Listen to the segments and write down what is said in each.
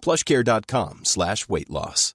plushcare.com slash weight loss.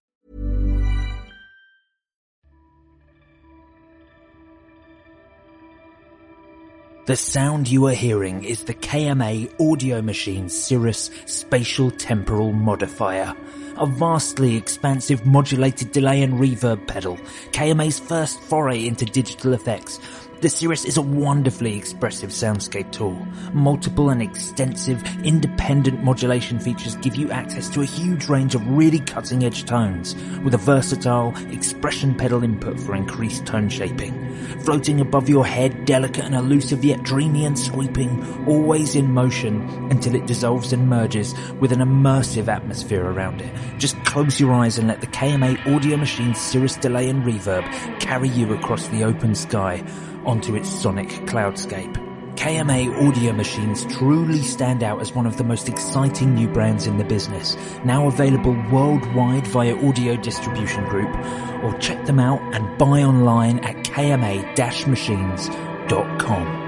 The sound you are hearing is the KMA Audio Machine Cirrus Spatial Temporal Modifier, a vastly expansive modulated delay and reverb pedal, KMA's first foray into digital effects. The Cirrus is a wonderfully expressive soundscape tool. Multiple and extensive independent modulation features give you access to a huge range of really cutting edge tones, with a versatile expression pedal input for increased tone shaping. Floating above your head, delicate and elusive yet dreamy and sweeping, always in motion until it dissolves and merges with an immersive atmosphere around it. Just close your eyes and let the KMA Audio Machine's Cirrus delay and reverb carry you across the open sky onto its sonic cloudscape. KMA audio machines truly stand out as one of the most exciting new brands in the business, now available worldwide via Audio Distribution Group, or check them out and buy online at kma-machines.com.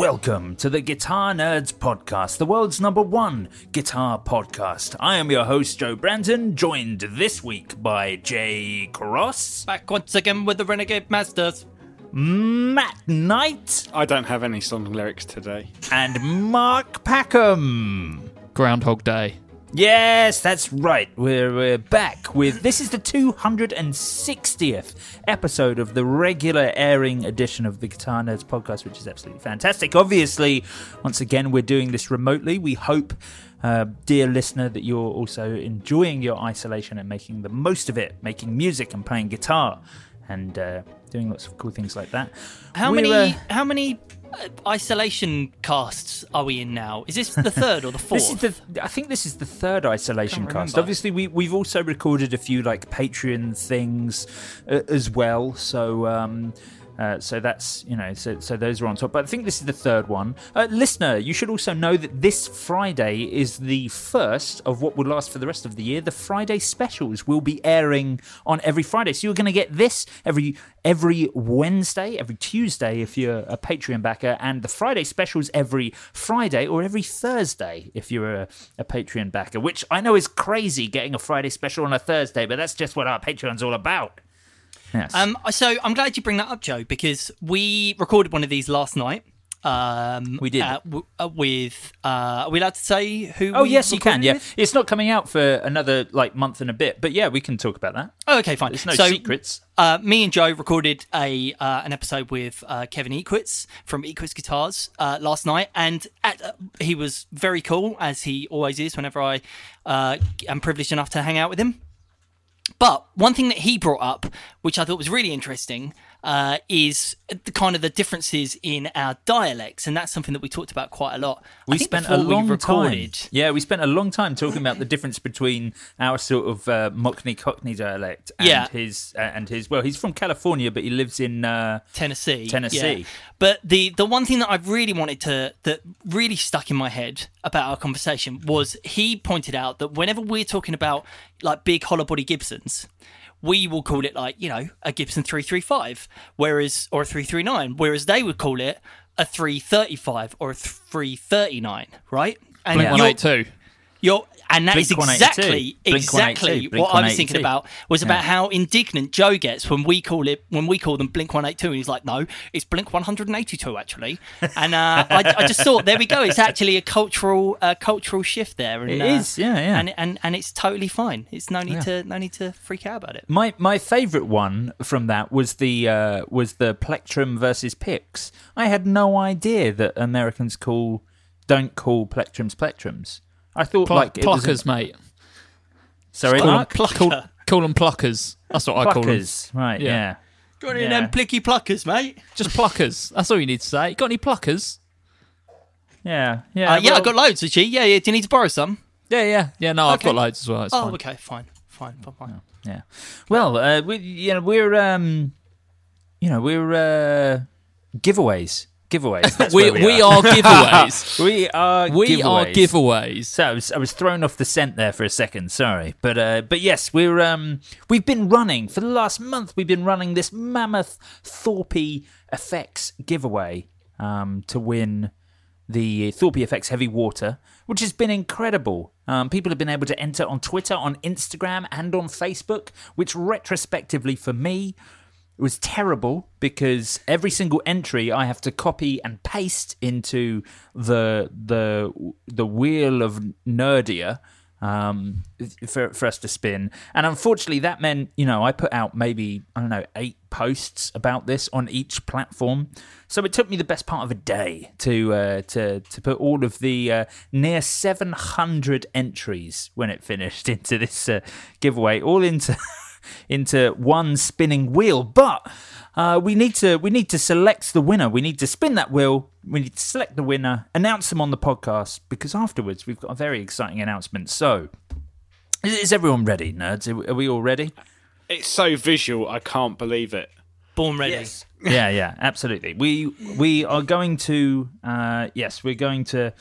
welcome to the Guitar Nerds Podcast, the world's number one guitar podcast. I am your host, Joe Branton, joined this week by Jay Cross, Back once again with the Renegade Masters. Matt Knight, I don't have any song lyrics today. and Mark Packham. Groundhog Day. Yes, that's right. We're, we're back with this is the 260th episode of the regular airing edition of the Guitar Nerds podcast, which is absolutely fantastic. Obviously, once again, we're doing this remotely. We hope, uh, dear listener, that you're also enjoying your isolation and making the most of it, making music and playing guitar and uh, doing lots of cool things like that. How We're, many? uh, how many isolation casts are we in now? Is this the third or the fourth? This is the. I think this is the third isolation cast. Obviously, we we've also recorded a few like Patreon things uh, as well. So. Um, uh, so that's you know so so those are on top, but I think this is the third one. Uh, listener, you should also know that this Friday is the first of what will last for the rest of the year. The Friday specials will be airing on every Friday, so you're going to get this every every Wednesday, every Tuesday if you're a Patreon backer, and the Friday specials every Friday or every Thursday if you're a, a Patreon backer. Which I know is crazy getting a Friday special on a Thursday, but that's just what our Patreon's all about. Yes. Um, so I'm glad you bring that up, Joe, because we recorded one of these last night. Um, We did. uh, w- uh, with. Uh, are we allowed to say who? Oh we yes, you can. Yeah, with? it's not coming out for another like month and a bit, but yeah, we can talk about that. Oh, okay, fine. There's no so, secrets. Uh, me and Joe recorded a uh, an episode with uh, Kevin Equitz from Equitz Guitars uh, last night, and at, uh, he was very cool as he always is. Whenever I uh, am privileged enough to hang out with him. But one thing that he brought up, which I thought was really interesting, uh, is the kind of the differences in our dialects, and that's something that we talked about quite a lot. We spent a we long recorded. time. Yeah, we spent a long time talking about the difference between our sort of uh, Mockney Cockney dialect and Yeah. his uh, and his. Well, he's from California, but he lives in. Uh, Tennessee. Tennessee. yeah. But the the one thing that I really wanted to that really stuck in my head about our conversation was he pointed out that whenever we're talking about like big hollow body Gibsons, we will call it like, you know, a Gibson 335, whereas or a 339, whereas they would call it a 335 or a 339, right? And you're- 182. You're, and that is Blink-182. exactly exactly what I was thinking about was about how indignant Joe gets when we call it when we call them Blink One Eight Two, and he's like, "No, it's Blink One Hundred and Eighty Two, actually." And uh, I, I just thought, there we go. It's actually a cultural uh, cultural shift there. And, It uh, is, yeah, yeah. and and and it's totally fine. It's no need to no need to freak out about it. My my favourite one from that was the uh, was the plectrum versus pix. I had no idea that Americans call don't call plectrums plectrums. I thought Pl- like pluckers, mate. sorry, Call 'em- Mark? call, call them pluckers. That's what I call them. pluckers, right? Yeah. Yeah. Got any Yeah. them plicky pluckers, mate? Just pluckers. That's all you need to say. Got any pluckers? yeah, yeah, Uh, yeah, I got loads, actually. Yeah, yeah. Do you need to borrow some? Yeah, yeah, yeah. No, I've got loads as well. It's Oh, fine. okay, fine, fine, fine, fine. Yeah. Well, uh, we, you know, we're um, you know, we're uh, giveaways, giveaways. That's We, where we are giveaways. we are we are giveaways. giveaways. So I was, I was thrown off the scent there for a second. Sorry, but uh, but yes, we're um, we've been running for the last month. We've been running this mammoth Thorpe Effects giveaway um, to win the ThorpyFX Heavy Water, which has been incredible. Um, people have been able to enter on Twitter, on Instagram, and on Facebook, which retrospectively for me it was terrible because every single entry I have to copy and paste into the the the wheel of nerdia um, for for us to spin. And unfortunately, that meant you know I put out maybe I don't know eight posts about this on each platform. So it took me the best part of a day to uh, to to put all of the uh, near seven hundred entries when it finished into this uh, giveaway, all into. Into one spinning wheel. But uh, we need to we need to select the winner. We need to spin that wheel. We need to select the winner, announce them on the podcast because afterwards we've got a very exciting announcement. So, is, is everyone ready, nerds? Are, are we all ready? It's so visual, I can't believe it. Born ready. yeah, yeah, absolutely. We we are going to uh, yes, we're going to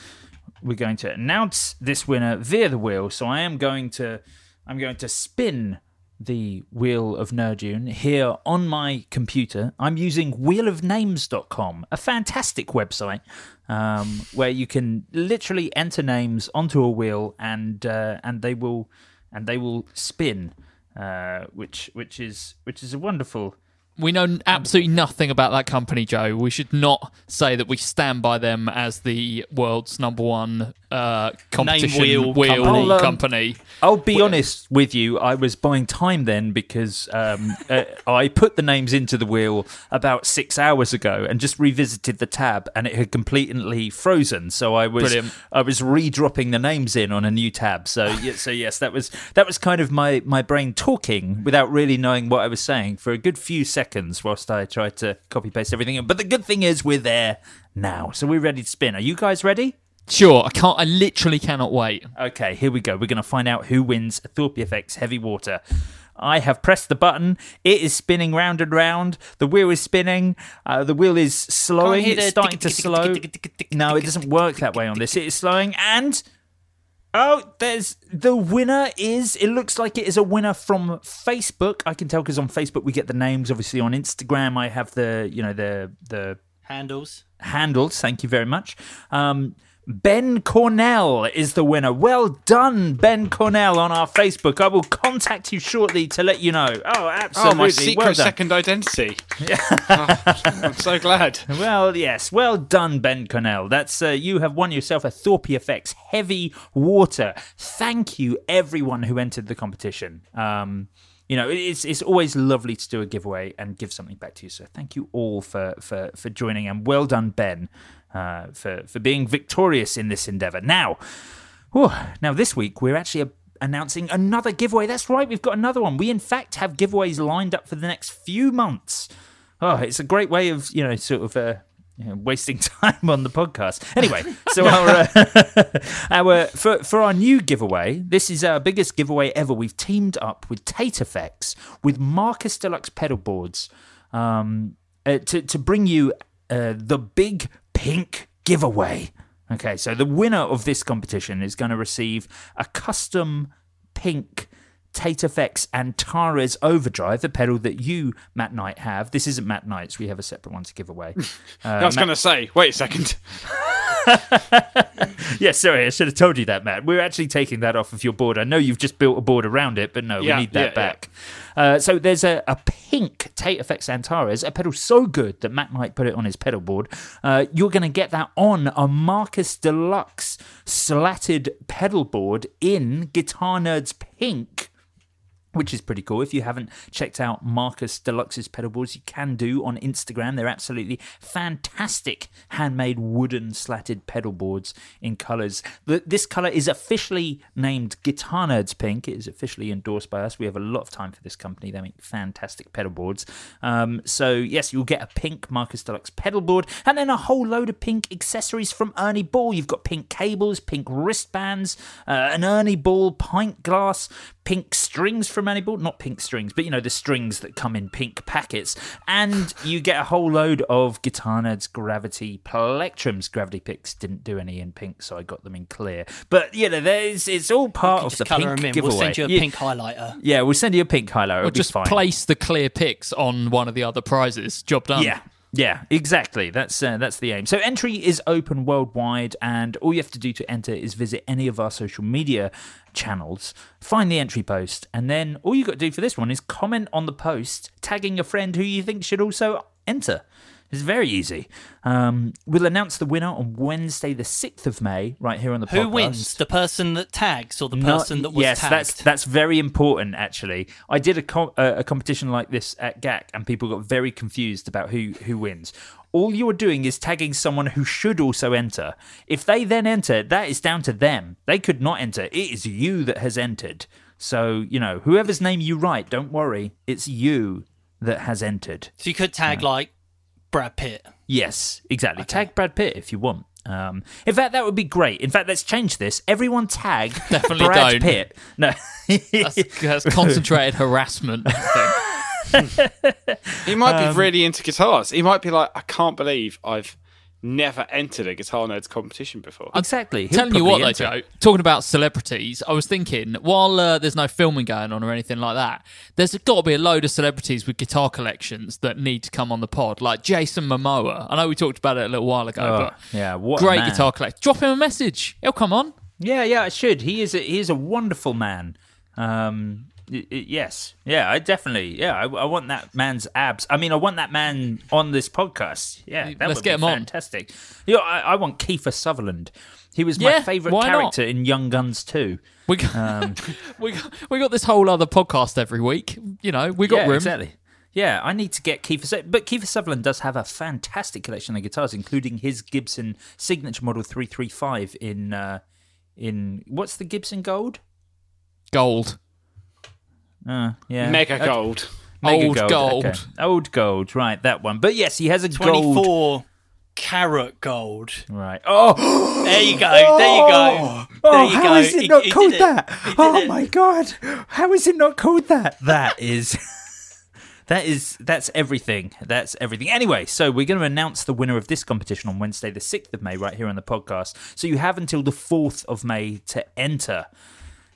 we're going to announce this winner via the wheel. So I am going to I'm going to spin the wheel of Nerdune here on my computer. I'm using wheelofnames.com, a fantastic website um, where you can literally enter names onto a wheel and uh, and they will and they will spin, uh, which which is which is a wonderful. We know absolutely nothing about that company, Joe. We should not say that we stand by them as the world's number one uh, competition wheel wheel, company. I'll, company. um, I'll be honest with you. I was buying time then because um, uh, I put the names into the wheel about six hours ago and just revisited the tab, and it had completely frozen. So I was Brilliant. I was redropping the names in on a new tab. So yeah, so yes, that was that was kind of my my brain talking without really knowing what I was saying for a good few seconds whilst I tried to copy paste everything. in. But the good thing is we're there now, so we're ready to spin. Are you guys ready? Sure, I can't. I literally cannot wait. Okay, here we go. We're going to find out who wins ThorpyFX Heavy Water. I have pressed the button. It is spinning round and round. The wheel is spinning. Uh, the wheel is slowing. It's starting to slow. No, it doesn't work that way on this. It is slowing. And oh, there's the winner is. It looks like it is a winner from Facebook. I can tell because on Facebook we get the names. Obviously on Instagram I have the you know the the Handles. handles. Thank you very much. Um, Ben Cornell is the winner. Well done, Ben Cornell, on our Facebook. I will contact you shortly to let you know. Oh, absolutely. Oh, my secret well second identity. Oh, I'm so glad. Well, yes, well done, Ben Cornell. That's uh, you have won yourself a ThorpyFX Heavy Water. Thank you, everyone who entered the competition. Um, you know, it's it's always lovely to do a giveaway and give something back to you. So thank you all for for for joining and well done, Ben, uh, for for being victorious in this endeavor. Now, whew, now this week we're actually. A, Announcing another giveaway. That's right, we've got another one. We, in fact, have giveaways lined up for the next few months. Oh, it's a great way of, you know, sort of uh, you know, wasting time on the podcast. Anyway, so our uh, our for for our new giveaway, this is our biggest giveaway ever. We've teamed up with Tate Effects with Marcus Deluxe pedal boards um, uh, to to bring you uh, the big pink giveaway. Okay, so the winner of this competition is going to receive a custom pink Tate Effects Antares Overdrive, the pedal that you, Matt Knight, have. This isn't Matt Knight's. We have a separate one to give away. Uh, I was Matt- going to say, wait a second. yeah, sorry, I should have told you that, Matt. We're actually taking that off of your board. I know you've just built a board around it, but no, Yeah, we need that yeah, yeah. back. Uh, so there's a, a pink Tate Effects Antares, a pedal so good that Matt might put it on his pedal board. Uh, you're going to get that on a Marcus Deluxe slatted pedal board in Guitar Nerds Pink which is pretty cool. If you haven't checked out Marcus Deluxe's pedal boards, you can do on Instagram. They're absolutely fantastic handmade wooden slatted pedal boards in colours. This colour is officially named Guitar Nerds Pink. It is officially endorsed by us. We have a lot of time for this company. They make fantastic pedal boards. Um, so, yes, you'll get a pink Marcus Deluxe pedal board and then a whole load of pink accessories from Ernie Ball. You've got pink cables, pink wristbands, uh, an Ernie Ball pint glass, pink strings from Ernie Ball. Not pink strings, but you know, the strings that come in pink packets. And you get a whole load of Guitar Nerds Gravity Plectrums. Gravity Picks didn't do any in pink, so I got them in clear. But, you know, there's, it's all part of the colour pink them in. giveaway. We'll send you a Yeah. pink highlighter. Yeah, we'll send you a pink highlighter. It'll Or be just fine. place the clear picks on one of the other prizes. Job done. Yeah. Yeah, exactly. That's uh, that's the aim. So entry is open worldwide, and all you have to do to enter is visit any of our social media channels, find the entry post, and then all you got to do for this one is comment on the post, tagging a friend who you think should also enter. It's very easy. Um, we'll announce the winner on Wednesday, the sixth of May, right here on the Who podcast. Who wins? The person that tags or the person that was yes, tagged? that's that's very important. Actually, I did a com- uh, a competition like this at GAC, and people got very confused about who who wins. All you're doing is tagging someone who should also enter. If they then enter, that is down to them. They could not enter. It is you that has entered. So you know, whoever's name you write, don't worry, it's you that has entered. so you could tag like Brad Pitt. Yes, exactly. Tag Brad Pitt if you want. Um, in fact, that would be great. In fact, let's change this. Everyone tag Definitely Brad don't. Pitt. No, That's, that's concentrated harassment. He might Um, be really into guitars. He might be like, I can't believe I've never entered a Guitar Nerds competition before. exactly. He'll Telling you what, probably though. Joe. Talking about celebrities, I was thinking while uh, there's no filming going on or anything like that, there's got to be a load of celebrities with guitar collections that need to come on the pod, like Jason Momoa. I know we talked about it a little while ago, Oh, but yeah, what great guitar collector. Drop him a message. He'll come on. Yeah, yeah, I should. He is a, he is a wonderful man. Um, y- y- yes, yeah, I definitely, yeah, I, I want that man's abs. I mean, I want that man on this podcast. Yeah, that Let's would get be him on. fantastic. Yeah, I, I want Kiefer Sutherland. He was my favourite why not? character in Young Guns too. We got, Um, we got, we got this whole other podcast every week. You know, we got yeah, room. exactly. Yeah, I need to get Kiefer. Su- But Kiefer Sutherland does have a fantastic collection of guitars, including his Gibson signature model three three five in uh, in what's the Gibson Gold? Gold. Uh, yeah, Mega gold. Mega Old gold, gold. okay. Old gold, right? That one. But yes, he has a 24 gold. carat gold. Right. Oh, There you go. There you go. oh, there you how go. is it He- not he called it. that? Oh it. my god, how is it not called that? That is. That is that's everything. That's everything. Anyway, so we're going to announce the winner of this competition on Wednesday, the sixth of May, right here on the podcast. So you have until the fourth of May to enter.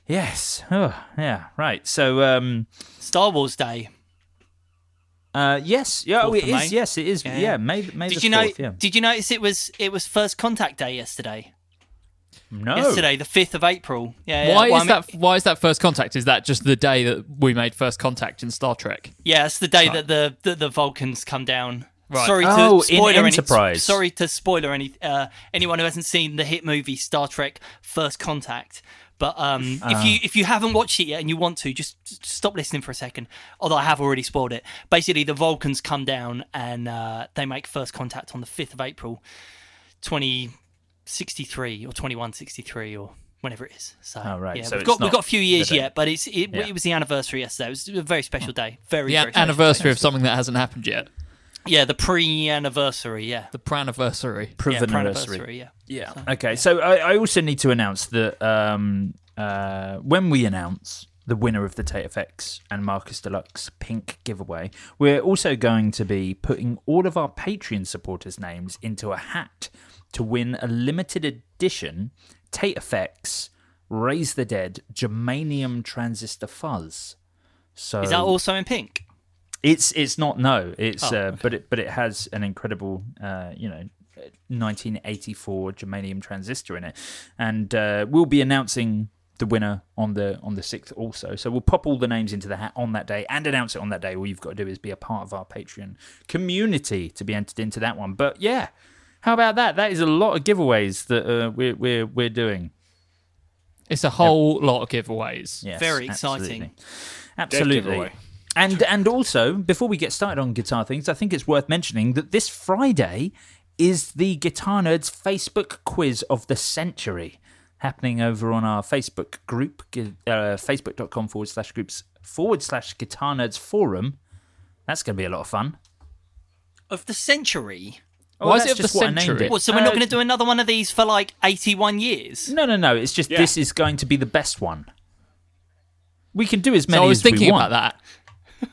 Yes. Oh, yeah. Right. So, um, Star Wars Day. uh, yes. Yeah. Oh, Fourth it of is. May? Yes, it is. Yeah. Yeah. May. May Did the you know? fourth, Yeah. Did you notice it was it was first contact day yesterday? No. Yesterday, the fifth of April. Yeah. yeah. Why Well, is I mean- that? Why is that first contact? Is that just the day that we made first contact in Star Trek? Yeah, it's the day that the that the Vulcans come down. Right. Sorry to Oh, in spoiler any, Sorry to spoiler any uh, anyone who hasn't seen the hit movie Star Trek: First Contact. But um, Ah. if you if you haven't watched it yet and you want to, just just stop listening for a second. Although I have already spoiled it. Basically, the Vulcans come down and uh, they make first contact on the fifth of April, twenty sixty three or twenty one sixty three or whenever it is. So Oh, right. yeah, So we've got we've got a few years yet, but it's it, Yeah. it was the anniversary yesterday. It was a very special day. Very The very an- special. anniversary of something that hasn't happened yet. Yeah, the pre-anniversary. Yeah, The pranniversary. yeah, Preversary. pre-anniversary. Yeah. Yeah. Okay. So I, I also need to announce that um, uh, when we announce the winner of the Tate FX and Marcus Deluxe Pink giveaway, we're also going to be putting all of our Patreon supporters' names into a hat to win a limited edition Tate FX Raise the Dead Germanium Transistor Fuzz. So Is that also in pink? It's it's not no. It's Oh, uh, but it but it has an incredible uh, you know 1984 germanium transistor in it, and uh, we'll be announcing the winner on the on the sixth also. So we'll pop all the names into the hat on that day and announce it on that day. All you've got to do is be a part of our Patreon community to be entered into that one. But yeah, how about that? That is a lot of giveaways that uh, we're we're we're doing. It's a whole lot of giveaways. Yes, Very exciting. Absolutely. Absolutely. Giveaway. And and also, before we get started on guitar things, I think it's worth mentioning that this Friday is the Guitar Nerds Facebook quiz of the century happening over on our Facebook group, gu- uh, facebook.com forward slash groups forward slash Guitar Nerds forum. That's going to be a lot of fun. Of the century. Oh, Why is it of just the what I named century? it. What, so we're Uh, not going to do another one of these for like 81 years? No, no, no. It's just Yeah. this is going to be the best one. We can do as many So I was as we thinking want. about that.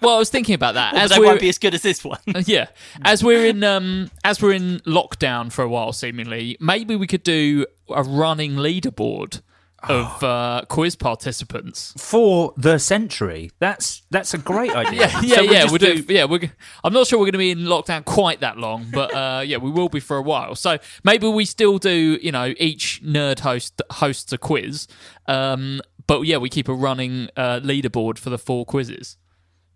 Well, I was thinking about that. But as they we're, won't be as good as this one. yeah, as we're in um, as we're in lockdown for a while, seemingly, maybe we could do a running leaderboard of uh, quiz participants. for the century. That's that's a great idea. Yeah, yeah, So we'll yeah. We'll do. Yeah, we're. g- I'm not sure we're going to be in lockdown quite that long, but uh, yeah, we will be for a while. So maybe we still do. You know, each nerd host hosts a quiz. Um, but yeah, we keep a running uh, leaderboard for the four quizzes.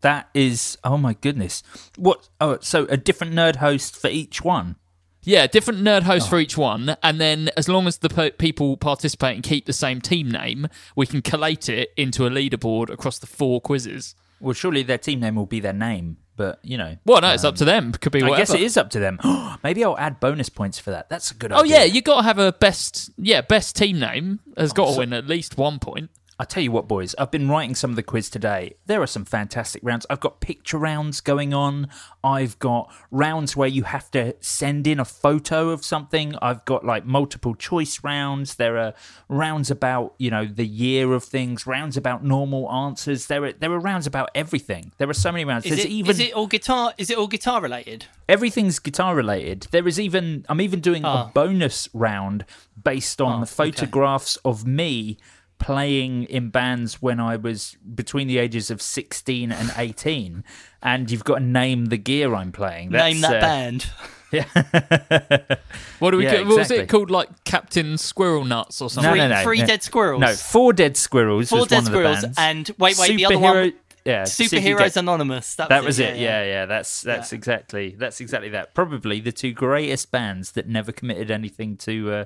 That is, oh my goodness. What? Oh, so a different nerd host for each one. Yeah, different nerd host Oh. for each one, and then as long as the pe- people participating keep the same team name, we can collate it into a leaderboard across the four quizzes. Well, surely their team name will be their name, but you know. Well, no, it's up um, to them. Could be Whatever. I guess it is up to them. Maybe I'll add bonus points for that. That's a good Oh idea. yeah, you got to have a best. Yeah, best team name has oh, got to win at least one point. I tell you what, boys, I've been writing some of the quiz today. There are some fantastic rounds. I've got picture rounds going on. I've got rounds where you have to send in a photo of something. I've got like multiple choice rounds. There are rounds about you know the year of things. Rounds about normal answers. There are there are rounds about everything. There are so many rounds. Is There's it, even is it all guitar? Is it all guitar related? everything's guitar related. There is even I'm even doing Ah. a bonus round based on Oh, the photographs of me playing in bands when I was between the ages of 16 and 18 and you've got to name the gear I'm playing. Name That's, that uh, band. What do we? Yeah, call, What was it called? Like Captain Squirrel Nuts or No, something? Three, no, no, three no. dead squirrels. No, Four Dead Squirrels Four was dead one of the squirrels. bands. And wait, wait, the other one. Yeah, Superheroes Super- Anonymous. That, That was it. Yeah, yeah. That's that's exactly that's exactly that. Probably the two greatest bands that never committed anything to uh,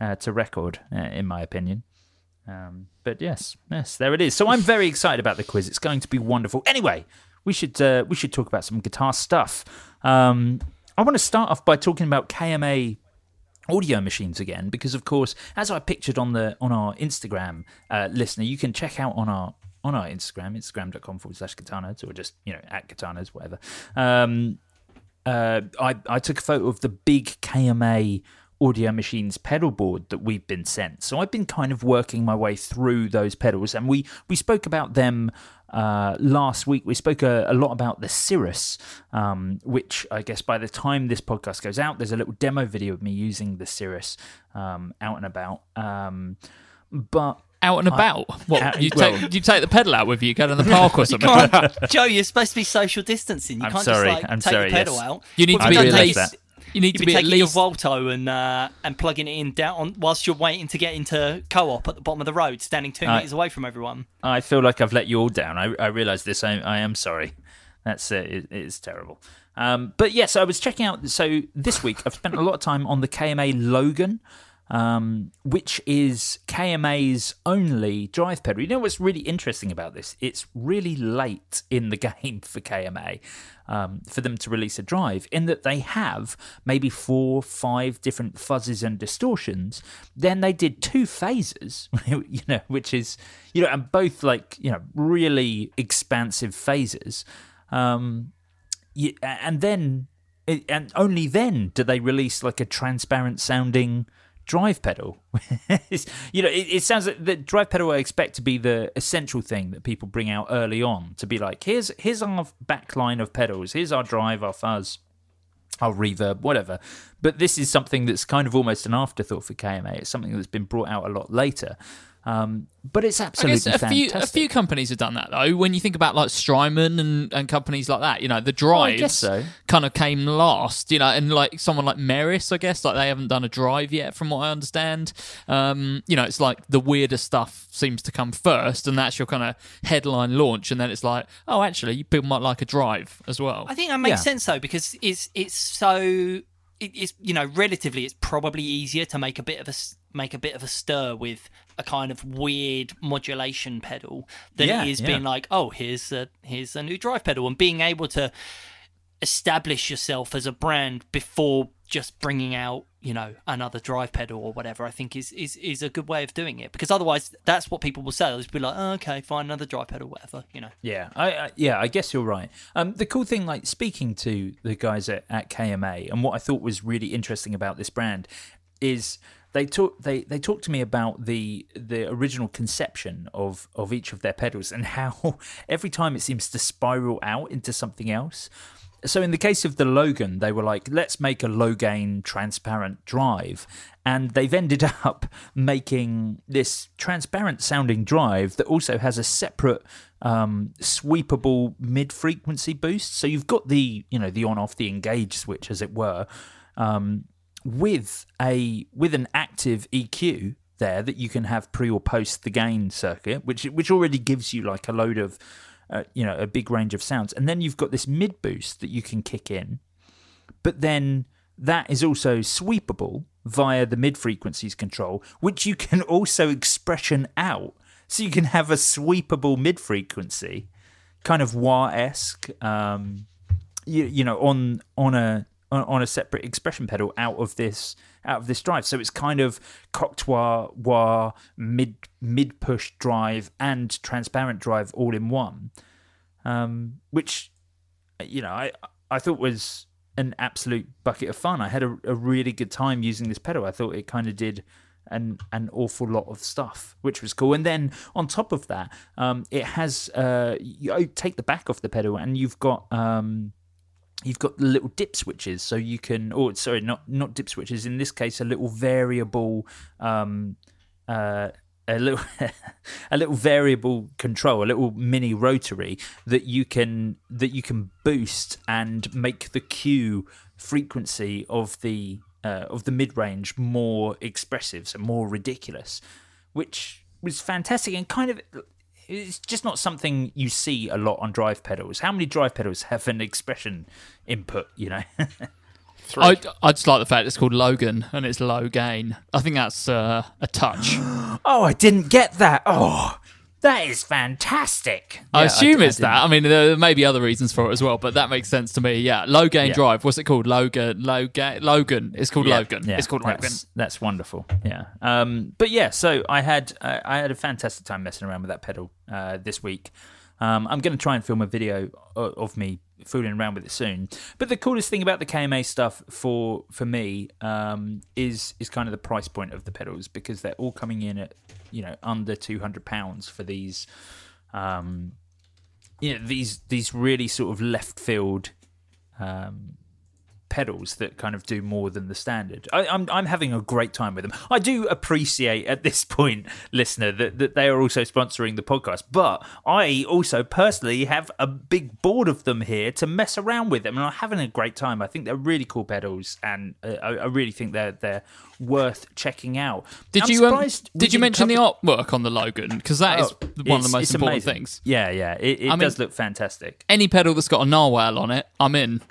uh, to record, uh, in my opinion. Um, but yes, yes, there it is. So I'm very excited about the quiz. It's going to be wonderful. Anyway, we should uh, we should talk about some guitar stuff. Um, I want to start off by talking about KMA audio machines again because of course as i pictured on the on our instagram uh, listener you can check out on our on our instagram instagram.com forward slash guitar nerds or just you know at guitar nerds whatever um uh i i took a photo of the big kma audio machines pedal board that we've been sent so i've been kind of working my way through those pedals and we we spoke about them uh, last week we spoke a, a lot about the Cirrus, um, which I guess by the time this podcast goes out, there's a little demo video of me using the Cirrus um, out and about. Um, but Out and about. what? out- you well- take you take the pedal out with you, go to the park or something. Can't- Joe, you're supposed to be social distancing. You I'm can't sorry, just like I'm take sorry, your pedal yes. out. You need What to have be you at done? least. that. You need You'd to be be at taking your least. Volto and uh, and plugging it in down on, whilst you're waiting to get into co-op at the bottom of the road, standing two I- meters away from everyone. I feel like I've let you all down. I, I realize this. I, I am sorry. That's uh, it, it's terrible. Um, but yes, I was checking out. So this week, I've spent a lot of time on the KMA Logan, um, which is KMA's only drive pedal. You know what's really interesting about this? It's really late in the game for KMA um, for them to release a drive, in that they have maybe four, five different fuzzes and distortions. Then they did two phases, you know, which is you know, and both like you know really expansive phases. Um, and then and only then do they release like a transparent sounding drive pedal. You know it, it sounds like the drive pedal i expect to be the essential thing that people bring out early on to be like here's here's our back line of pedals. Here's our drive our fuzz our reverb whatever. But this is something that's kind of almost an afterthought for kma it's something that's been brought out a lot later Um, but it's I absolutely guess a few fantastic. a few companies have done that though. When you think about like Strymon and, and companies like that, you know, the I drives guess so. kind of came last, you know, and like someone like Meris, I guess, like they haven't done a drive yet, from what I understand. Um, you know, it's like the weirdest stuff seems to come first, and that's your kind of headline launch, and then it's like, oh, actually, people might like a drive as well. I think that makes Yeah. sense though because it's it's so it's you know relatively it's probably easier to make a bit of a s- make a bit of a stir with a kind of weird modulation pedal than Yeah, it is yeah. being like oh here's a here's a new drive pedal and being able to establish yourself as a brand before just bringing out you know another drive pedal or whatever i think is is, is a good way of doing it because otherwise that's what people will say they'll just be like oh, okay fine another drive pedal whatever you know Yeah, I, I yeah, I guess you're right. Um, the cool thing, like speaking to the guys at, at KMA, and what I thought was really interesting about this brand is they talk they they talked to me about the the original conception of of each of their pedals and how every time it seems to spiral out into something else. So in the case of the Logan, they were like, let's make a low gain transparent drive. And they've ended up making this transparent sounding drive that also has a separate um, sweepable mid frequency boost. So you've got the, you know, the on off, the engage switch, as it were, um, with a with an active EQ there that you can have pre or post the gain circuit, which which already gives you like a load of uh, you know a big range of sounds, and then you've got this mid boost that you can kick in, but then that is also sweepable via the mid frequencies control, which you can also expression out. So you can have a sweepable mid frequency, kind of wah esque, um, you, you know, on on a on, on a separate expression pedal out of this out of this drive. So it's kind of cocked wah mid mid push drive and transparent drive all in one, um, which you know I I thought was an absolute bucket of fun. I had a, a really good time using this pedal. I thought it kind of did an an awful lot of stuff, which was cool. And then on top of that, um, it has uh, you take the back off the pedal, and you've got um, you've got the little dip switches, so you can. Or sorry, not not dip switches. In this case, a little variable. Um, uh, a little a little variable control, a little mini rotary that you can that you can boost and make the Q frequency of the uh, of the mid range more expressive, so more ridiculous, which was fantastic and kind of it's just not something you see a lot on drive pedals. How many drive pedals have an expression input? You know. I, I just like the fact it's called Logan and it's low gain. I think that's uh, a touch. Oh, I didn't get that. Oh, that is fantastic. I Yeah, assume I it's that. I mean, there may be other reasons for it as well, but that makes sense to me. Yeah, low gain Yeah. drive. What's it called? Logan. Low gain. Logan. It's called Yeah, Logan. yeah, it's called that's, Logan. That's wonderful. Yeah. Um. But yeah. So I had uh, I had a fantastic time messing around with that pedal uh, this week. Um. I'm going to try and film a video of, of me fooling around with it soon. But the coolest thing about the KMA stuff for for me um is is kind of the price point of the pedals because they're all coming in at you know under two hundred pounds for these um you know these these really sort of left field um pedals that kind of do more than the standard. I, I'm I'm having a great time with them. I do appreciate at this point, listener, that, that they are also sponsoring the podcast, but I also personally have a big board of them here to mess around with them, and I'm having a great time. I think they're really cool pedals, and uh, I, I really think they're they're worth checking out. Did I'm you um, did you mention cover- the artwork on the Logan? Because that is one of the most important amazing. things. Yeah, yeah, it, it I mean- does look fantastic. Any pedal that's got a narwhal on it, I'm in.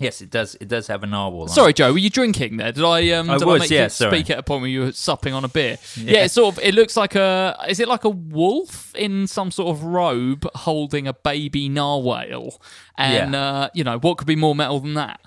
Yes, it does. It does have a narwhal. on. Sorry, Joe, were you drinking there? Did I um I did was, I make yeah, you sorry. speak at a point where you were supping on a beer? Yeah. it's sort of it looks like a is it like a wolf in some sort of robe holding a baby narwhal? And Yeah. uh, you know, what could be more metal than that?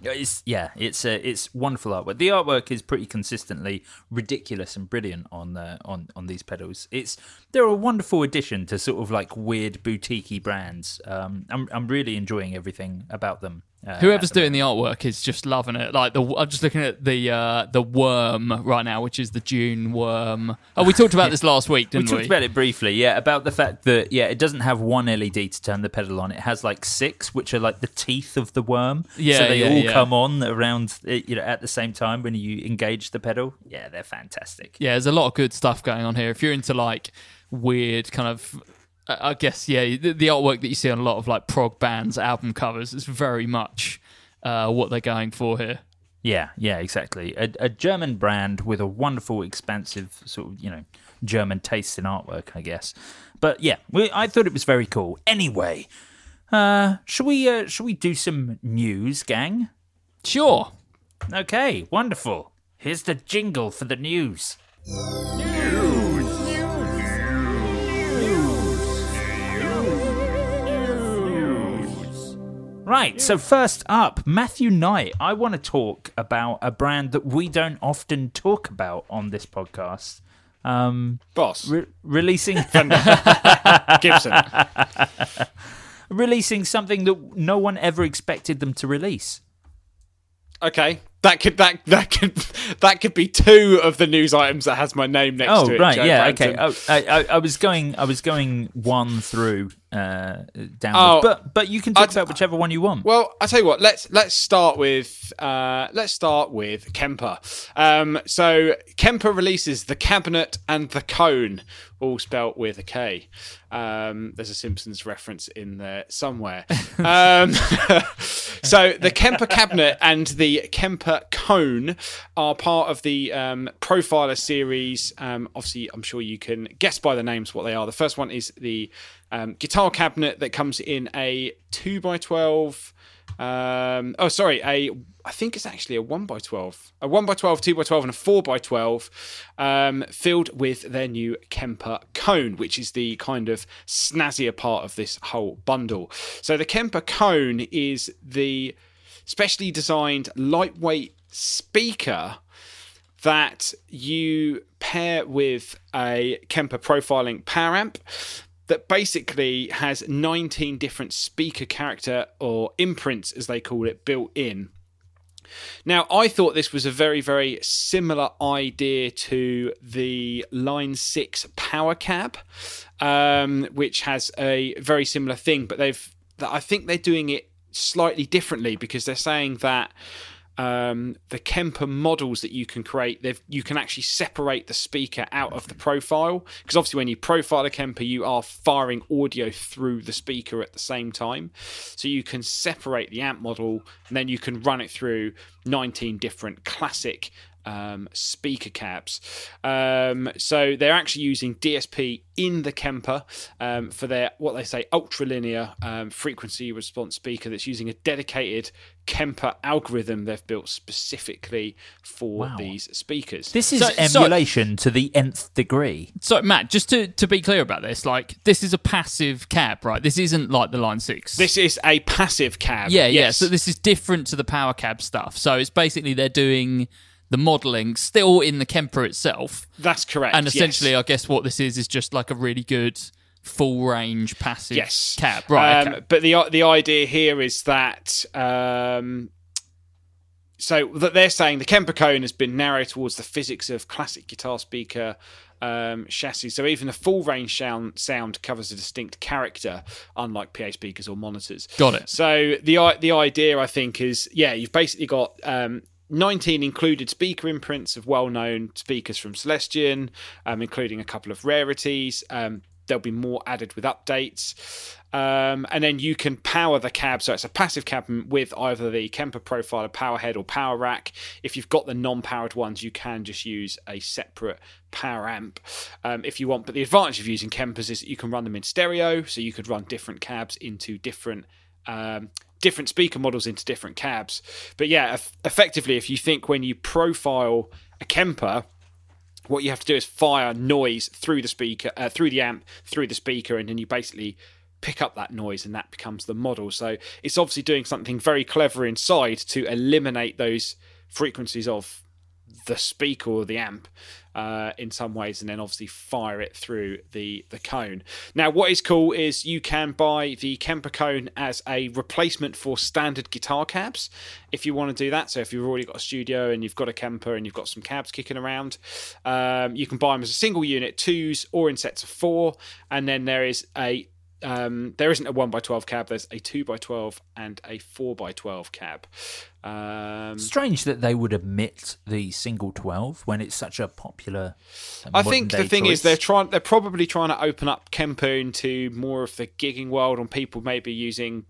It's yeah, it's uh, it's wonderful artwork. The artwork is pretty consistently ridiculous and brilliant on uh, on on these pedals. It's they're a wonderful addition to sort of like weird boutiquey brands. Um, I'm I'm really enjoying everything about them. Uh, Whoever's doing the artwork is just loving it. Like the, I'm just looking at the uh, the worm right now, which is the June worm. Oh, we talked about this last week, we didn't we? We talked about it briefly, yeah, about the fact that yeah, it doesn't have one LED to turn the pedal on. It has like six, which are like the teeth of the worm. Yeah, so they yeah, all yeah. come on around uh, you know at the same time when you engage the pedal. Yeah, they're fantastic. yeah, there's a lot of good stuff going on here. If you're into like weird kind of, I I guess yeah, the, the artwork that you see on a lot of like prog bands album covers is very much uh, what they're going for here. Yeah, yeah, exactly. A, a German brand with a wonderful, expansive sort of you know German taste in artwork, I guess. But yeah, we, I thought it was very cool. Anyway, uh, should we uh, should we do some news, gang? Sure. Okay, wonderful. Here's the jingle for the news. Right, so first up, Matthew Knight. I want to talk about a brand that we don't often talk about on this podcast. Um, Boss. re- releasing Gibson. releasing something that no one ever expected them to release. Okay. That could that that could that could be two of the news items that has my name next Oh to it. right, Joe yeah, Branton. okay. Oh, I, I, I was going, I was going one through uh, Oh, but but you can talk I'd- about whichever one you want. Well, I tell you what. Let's let's start with uh, let's start with Kemper. Um, so Kemper releases the cabinet and the cone, all spelt with a K. Um, there's a Simpsons reference in there somewhere. um, so the Kemper cabinet and the Kemper cone are part of the um, Profiler series. Um, obviously, I'm sure you can guess by the names what they are. The first one is the um, guitar cabinet that comes in a two by twelve. Um, oh, sorry, a I think it's actually a one by twelve, a one by 12, two by twelve, and a four by twelve, um, filled with their new Kemper cone, which is the kind of snazzier part of this whole bundle. So the Kemper cone is the specially designed lightweight speaker that you pair with a Kemper profiling power amp that basically has 19 different speaker character or imprints, as they call it, built in. Now, I thought this was a very, very similar idea to the Line 6 Power Cab, um, which has a very similar thing, but they've, I think they're doing it slightly differently because they're saying that um, the Kemper models that you can create, they've, you can actually separate the speaker out of the profile. Because obviously, when you profile a Kemper, you are firing audio through the speaker at the same time. So you can separate the amp model and then you can run it through 19 different classic um, speaker cabs. Um, so they're actually using DSP in the Kemper um, for their what they say ultra linear um, frequency response speaker that's using a dedicated Kemper algorithm they've built specifically for Wow. these speakers. this is So- so- emulation to the nth degree. So Matt, just to, to be clear about this, like this is a passive cab, right? This isn't like the Line Six. This is a passive cab. yeah, yeah. yes. So this is different to the power cab stuff. So it's basically they're doing the modelling still in the Kemper itself, that's correct. and yes. essentially, I guess what this is is just like a really good full range passive yes cab, right? Um, okay. But the the idea here is that. Um, so that they're saying the Kemper cone has been narrowed towards the physics of classic guitar speaker um, chassis. So even the full range sound, sound covers a distinct character, unlike PA speakers or monitors. Got it. So the the idea I think is yeah, you've basically got. Um, 19 included speaker imprints of well-known speakers from Celestion, um, including a couple of rarities. Um, there'll be more added with updates. Um, and then you can power the cab. So it's a passive cab with either the Kemper Profiler power head or power rack. If you've got the non powered ones, you can just use a separate power amp um, if you want. But the advantage of using Kempers is that you can run them in stereo. So you could run different cabs into different. Um, different speaker models into different cabs but yeah eff- effectively if you think when you profile a kemper what you have to do is fire noise through the speaker, uh, through the amp, through the speaker, and then you basically pick up that noise, and that becomes the model. So it's obviously doing something very clever inside to eliminate those frequencies of the speaker or the amp uh, in some ways, and then obviously fire it through the the cone. Now, what is cool is you can buy the Kemper cone as a replacement for standard guitar cabs if you want to do that. So if you've already got a studio and you've got a Kemper and you've got some cabs kicking around, um, you can buy them as a single unit, twos or in sets of four, and then there is a um, there isn't a one by twelve cab. There's a two by twelve and a four by twelve cab. Um, Strange that they would omit the single 12 when it's such a popular. uh, I think the thing is they're trying. They're probably trying to open up Kemper into more of the gigging world, and people maybe using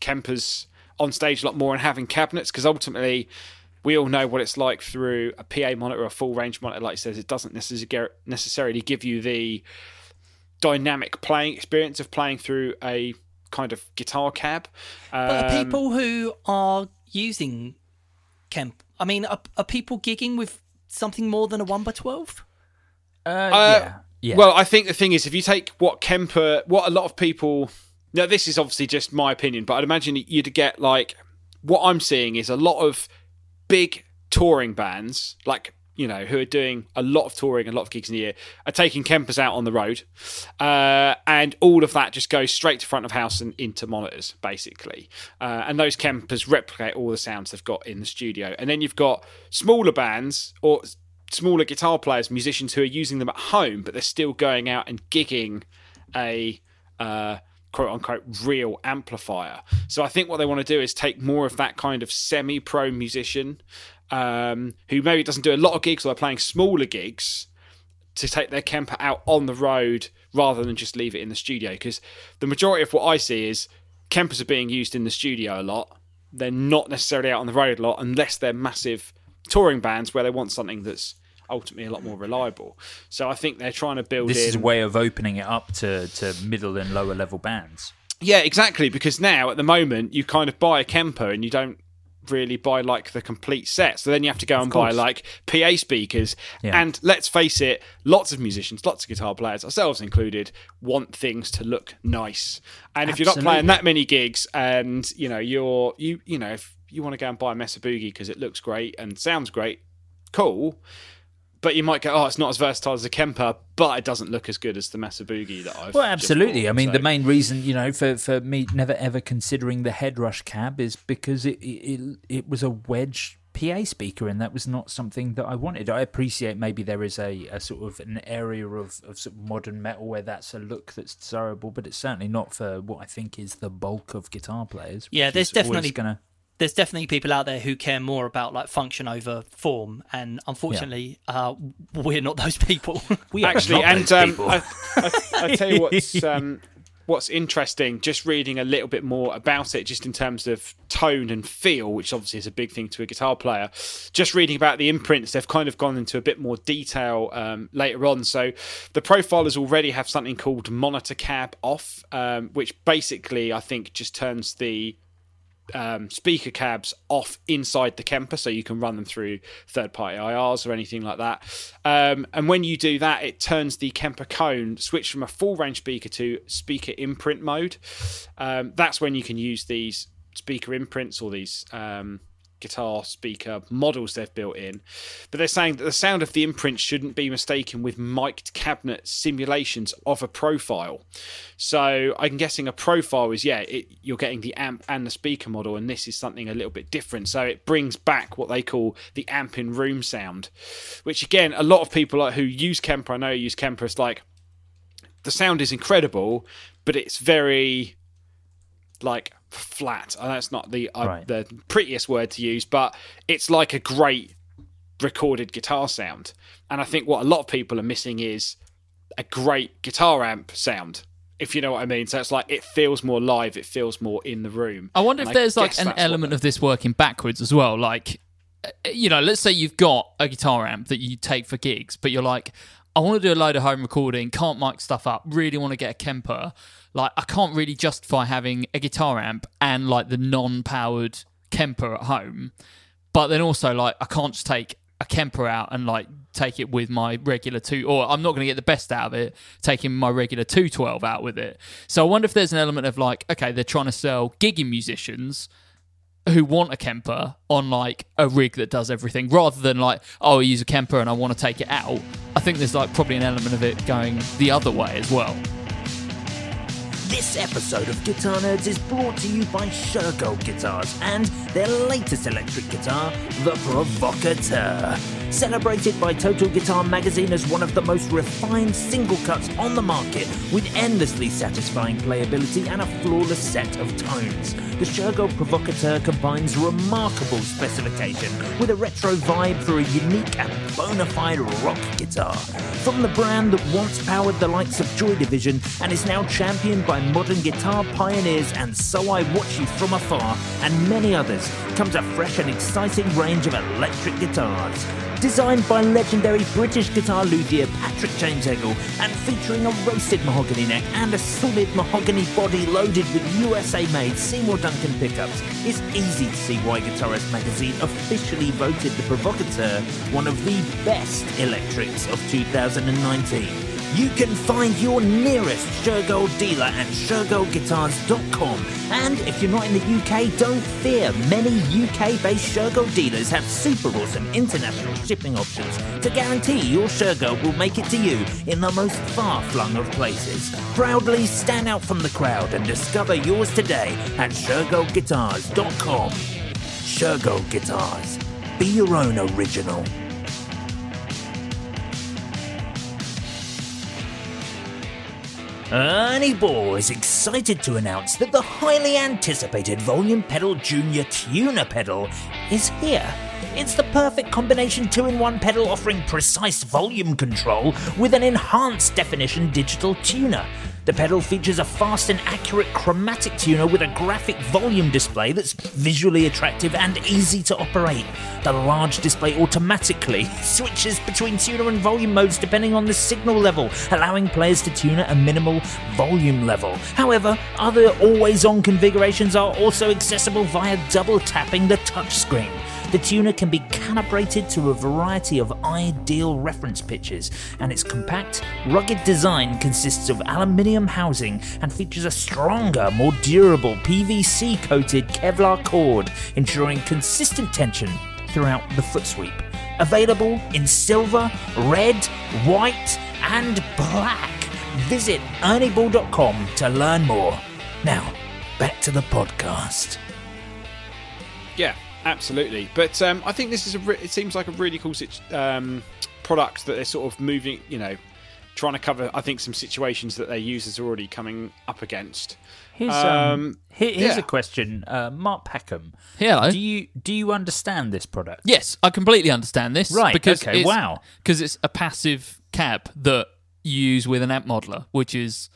Kempers on stage a lot more and having cabinets because ultimately. We all know what it's like through a PA monitor or a full range monitor. Like it says, it doesn't necessarily necessarily give you the dynamic playing experience of playing through a kind of guitar cab. But are Um, people who are using Kemp, I mean, are, are people gigging with something more than a 1 by 12 Uh, Uh, yeah. Yeah. Well, I think the thing is, if you take what Kemper, what a lot of people, now this is obviously just my opinion, but I'd imagine you'd get like what I'm seeing is a lot of big touring bands, like you know, who are doing a lot of touring, a lot of gigs in the year, are taking Kempers out on the road, uh, and all of that just goes straight to front of house and into monitors, basically. Uh, and those Kempers replicate all the sounds they've got in the studio. And then you've got smaller bands or smaller guitar players, musicians who are using them at home, but they're still going out and gigging a uh, quote unquote real amplifier. So I think what they want to do is take more of that kind of semi pro musician um, who maybe doesn't do a lot of gigs or they're playing smaller gigs to take their Kemper out on the road rather than just leave it in the studio. Because the majority of what I see is Kempers are being used in the studio a lot. They're not necessarily out on the road a lot unless they're massive touring bands where they want something that's ultimately a lot more reliable. So I think they're trying to build this in. is a way of opening it up to, to middle and lower level bands. Yeah, exactly. Because now at the moment you kind of buy a Kemper and you don't really buy like the complete set. So then you have to go and buy like PA speakers. Yeah. And let's face it, lots of musicians, lots of guitar players, ourselves included, want things to look nice. And if you're not playing that many gigs and you know you're you you know if you want to go and buy a Mesa Boogie because it looks great and sounds great, cool. But you might go, oh, it's not as versatile as a Kemper, but it doesn't look as good as the Mesa Boogie that I've. Well, just absolutely. bought. I mean, So- the main reason, you know, for, for me never ever considering the headrush cab is because it, it it it was a wedge PA speaker, and that was not something that I wanted. I appreciate maybe there is a, a sort of an area of, of sort of modern metal where that's a look that's desirable, but it's certainly not for what I think is the bulk of guitar players. Yeah, there's definitely- gonna. There's definitely people out there who care more about like function over form, and unfortunately, uh, we're not those people. We are actually, not and those um. I, I, I tell you what's um, what's interesting. Just reading a little bit more about it, just in terms of tone and feel, which obviously is a big thing to a guitar player. Just reading about the imprints, they've kind of gone into a bit more detail um, later on. So the profilers already have something called monitor cab off, um, which basically I think just turns the um, speaker cabs off inside the Kemper, so you can run them through third-party IRs or anything like that. Um, and when you do that, it turns the Kemper cone switch from a full-range speaker to speaker imprint mode. Um, that's when you can use these speaker imprints or these um, guitar speaker models they've built in. But they're saying that the sound of the imprint shouldn't be mistaken with mic'd cabinet simulations of a profile. So I'm guessing a profile is yeah, it, you're getting the amp and the speaker model, and this is something a little bit different. So it brings back what they call the amp in room sound, which again, a lot of people like, who use Kemper, I know use Kemper, it's like the sound is incredible, but it's very like flat. And that's not the uh, Right. the prettiest word to use, but it's like a great recorded guitar sound. And I think what a lot of people are missing is a great guitar amp sound. If you know what I mean, so it's like it feels more live, it feels more in the room. I wonder And if there's like an element of this working backwards as well. Like, uh, you know, let's say you've got a guitar amp that you take for gigs, but you're like, I want to do a load of home recording, can't mic stuff up, really want to get a Kemper. Like, I can't really justify having a guitar amp and like the non powered Kemper at home. But then also, like, I can't just take a Kemper out and like take it with my regular two, or I'm not going to get the best out of it taking my regular 212 out with it. So I wonder if there's an element of like, okay, they're trying to sell gigging musicians who want a Kemper on like a rig that does everything rather than like oh I use a Kemper and I want to take it out. I think there's like probably an element of it going the other way as well. This episode of Guitar Nerds is brought to you by Shergold Guitars and their latest electric guitar, the Provocateur. Celebrated by Total Guitar magazine as one of the most refined single cuts on the market, with endlessly satisfying playability and a flawless set of tones. The Shergold Provocateur combines remarkable specification with a retro vibe for a unique and bona fide rock guitar. From the brand that once powered the likes of Joy Division and is now championed by modern guitar pioneers and So I Watch You From Afar and many others, comes a fresh and exciting range of electric guitars. Designed by legendary British guitar luthier Patrick James Eggle and featuring a roasted mahogany neck and a solid mahogany body loaded with USA made Seymour Duncan pickups, it's easy to see why Guitarist magazine officially voted the Provocateur one of the best electrics of 2019. You can find your nearest Shergold dealer at shergoldguitars.com. And if you're not in the UK, don't fear. Many UK based Shergold dealers have super awesome international shipping options to guarantee your Shergold will make it to you in the most far flung of places. Proudly stand out from the crowd and discover yours today at shergoldguitars.com. Shergold Guitars. Be your own original. Ernie Ball is excited to announce that the highly anticipated Volume Pedal Junior Tuner pedal is here. It's the perfect combination 2 in 1 pedal offering precise volume control with an enhanced definition digital tuner. The pedal features a fast and accurate chromatic tuner with a graphic volume display that's visually attractive and easy to operate. The large display automatically switches between tuner and volume modes depending on the signal level, allowing players to tune at a minimal volume level. However, other always on configurations are also accessible via double tapping the touchscreen. The tuner can be calibrated to a variety of ideal reference pitches, and its compact, rugged design consists of aluminium housing and features a stronger, more durable PVC coated Kevlar cord, ensuring consistent tension throughout the foot sweep. Available in silver, red, white, and black. Visit ernieball.com to learn more. Now, back to the podcast. Yeah, absolutely. But um, I think this is a. Re- it seems like a really cool situ- um, product that they're sort of moving. You know, trying to cover. I think some situations that their users are already coming up against. Here's, um, Um, here- here's yeah. a question, uh, Mark Peckham. Hello. Do you do you understand this product? Yes, I completely understand this. Right, Because okay, it's- wow. Because it's a passive cab that you use with an app modeler, which is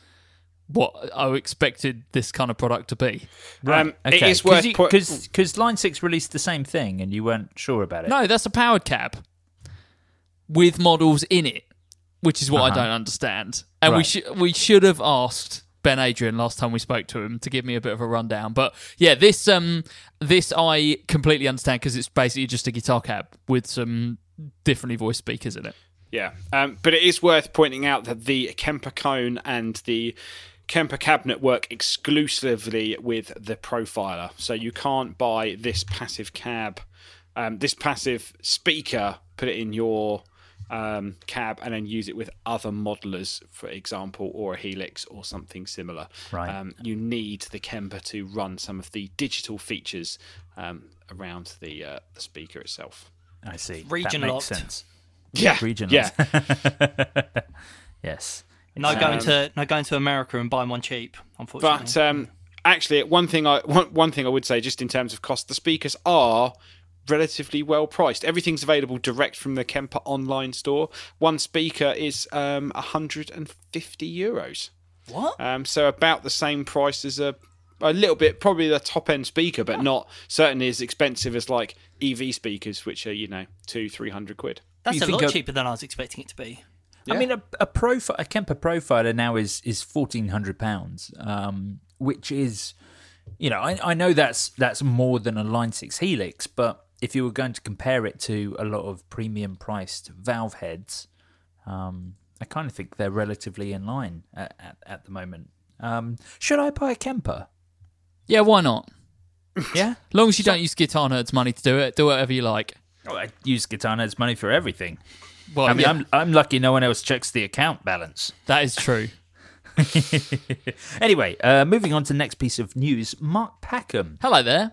what I expected this kind of product to be. Um, It is worth put- because Line Six released the same thing, and you weren't sure about it. No, that's a powered cab with models in it, which is what I Uh-huh. don't understand. And we should we should have asked Ben Adrian last time we spoke to him to give me a bit of a rundown. But yeah, this um this I completely understand because it's basically just a guitar cab with some differently voiced speakers in it. Yeah, um, but it is worth pointing out that the Kemper cone and the Kemper cabinet work exclusively with the profiler, so you can't buy this passive cab, um, this passive speaker, put it in your um, cab, and then use it with other modelers, for example, or a Helix or something similar. Right. Um, you need the Kemper to run some of the digital features um, around the, uh, the speaker itself. I see. Region that locked. makes sense. Yeah, Region yeah. yes. No Um, going to no going to America and buying one cheap. Unfortunately, But um, actually, one thing I one, one thing I would say, just in terms of cost, the speakers are relatively well priced. Everything's available direct from the Kemper online store. One speaker is um, 150 euros. what? Um, so about the same price as a a little bit, probably the top end speaker, but not certainly as expensive as like EV speakers, which are you know two three hundred quid. That's you a lot a- cheaper than I was expecting it to be. I mean, a, a a Kemper profiler now is is fourteen hundred pounds, um, which is, you know, I, I know that's that's more than a Line Six Helix, but if you were going to compare it to a lot of premium priced valve heads, um, I kind of think they're relatively in line at, at, at the moment. Um, should I buy a Kemper? Yeah, why not? Yeah. As long as you don't use Guitar Nerd's money to do it, do whatever you like. Oh, I use Guitar Nerds money for everything. Well, I mean, yeah, I'm I'm lucky no one else checks the account balance. that is true. Anyway, uh, moving on to the next piece of news. Mark Packham. Hello there.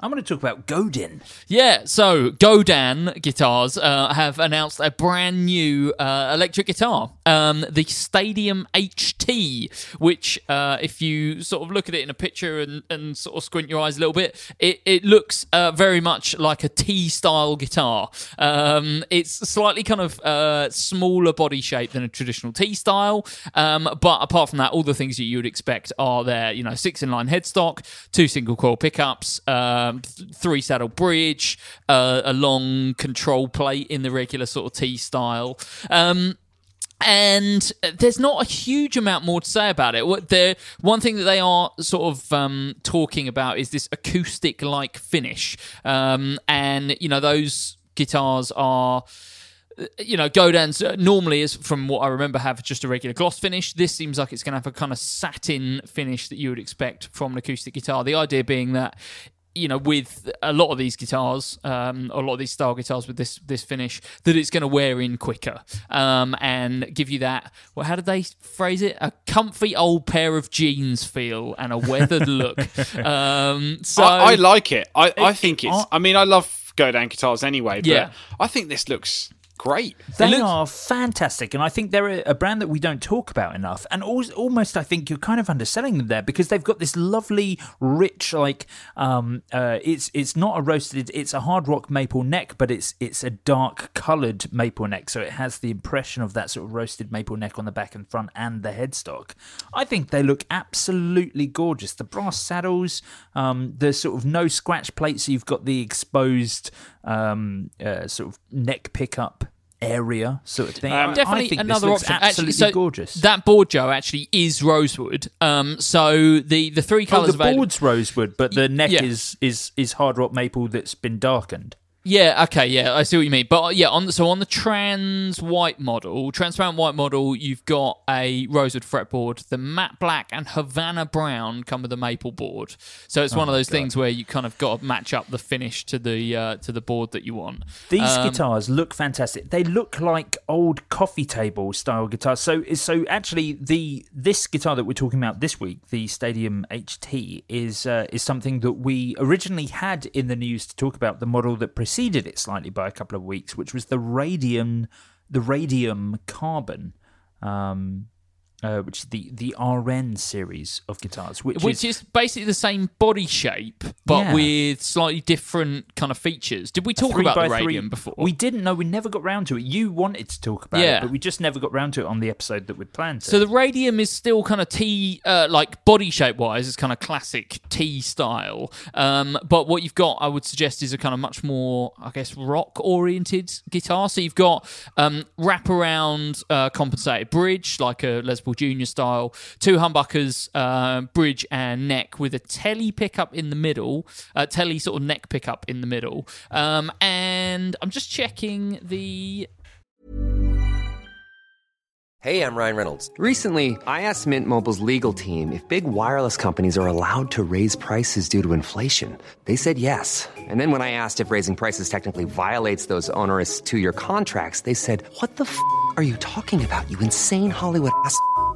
I'm going to talk about Godin. Yeah, so Godin Guitars uh, have announced a brand new uh, electric guitar, um, the Stadium HT, which, uh, if you sort of look at it in a picture and, and sort of squint your eyes a little bit, it, it looks uh, very much like a T style guitar. Um, it's slightly kind of uh, smaller body shape than a traditional T style, um, but apart from that, all the things that you would expect are there. You know, six in line headstock, two single coil pickups. Um, th- three saddle bridge, uh, a long control plate in the regular sort of T style. Um, and there's not a huge amount more to say about it. What the one thing that they are sort of um, talking about is this acoustic-like finish, um, and you know those guitars are you know, Godins uh, normally is from what I remember have just a regular gloss finish. This seems like it's going to have a kind of satin finish that you would expect from an acoustic guitar. The idea being that you know, with a lot of these guitars, um, a lot of these style guitars with this this finish, that it's going to wear in quicker um, and give you that. Well, how did they phrase it? A comfy old pair of jeans feel and a weathered look. Um, so I, I like it. I, I think it- it's. I mean, I love go Godin guitars anyway. But Yeah. I think this looks great. They looks- are fantastic, and I think they're a, brand that we don't talk about enough. And al- almost, I think you're kind of underselling them there because they've got this lovely, rich, like um, uh, it's it's not a roasted, it's a hard rock maple neck, but it's it's a dark coloured maple neck, so it has the impression of that sort of roasted maple neck on the back and front and the headstock. I think they look absolutely gorgeous. The brass saddles, um, the sort of no scratch plates, so you've got the exposed um, uh, sort of neck pickup area sort of thing. Um, I- definitely I think another this looks option. Absolutely actually, so gorgeous. That board, Joe, actually is rosewood. Um, so the the three colours Oh, the available. board's rosewood, but the neck yeah. is is is hard rock maple that's been darkened. Yeah, okay, yeah, I see what you mean. But uh, yeah, on the, so on the trans white model, transparent white model, you've got a rosewood fretboard. The matte black and Havana brown come with a maple board. So it's one of those things where you kind of got to match up the finish to the uh, to the board that you want. These Um, guitars look fantastic. They look like old coffee table style guitars. So so actually the this guitar that we're talking about this week, the Stadium HT, is uh, is something that we originally had in the news to talk about the model that preceded it slightly by a couple of weeks, which was the Radium the Radium Carbon. Um, uh, which is the the RN series of guitars, which, which is basically the same body shape, but Yeah. with slightly different kind of features. Did we talk about the Radium before? We didn't know. We never got round to it. You wanted to talk about Yeah. it, but we just never got round to it on the episode that we'd planned. To. So the radium is still kind of T, uh, like body shape wise, it's kind of classic T style. Um, but what you've got, I would suggest, is a kind of much more, I guess, rock oriented guitar. So you've got um, wraparound uh, compensated bridge, like a Les Paul Junior style, two humbuckers, uh, bridge and neck with a telly pickup in the middle, uh, telly sort of neck pickup in the middle. Um, and I'm just checking the Hey, I'm Ryan Reynolds. Recently, I asked Mint Mobile's legal team if big wireless companies are allowed to raise prices due to inflation. They said yes. And then when I asked if raising prices technically violates those onerous two year contracts, they said, What the f are you talking about, you insane Hollywood ass?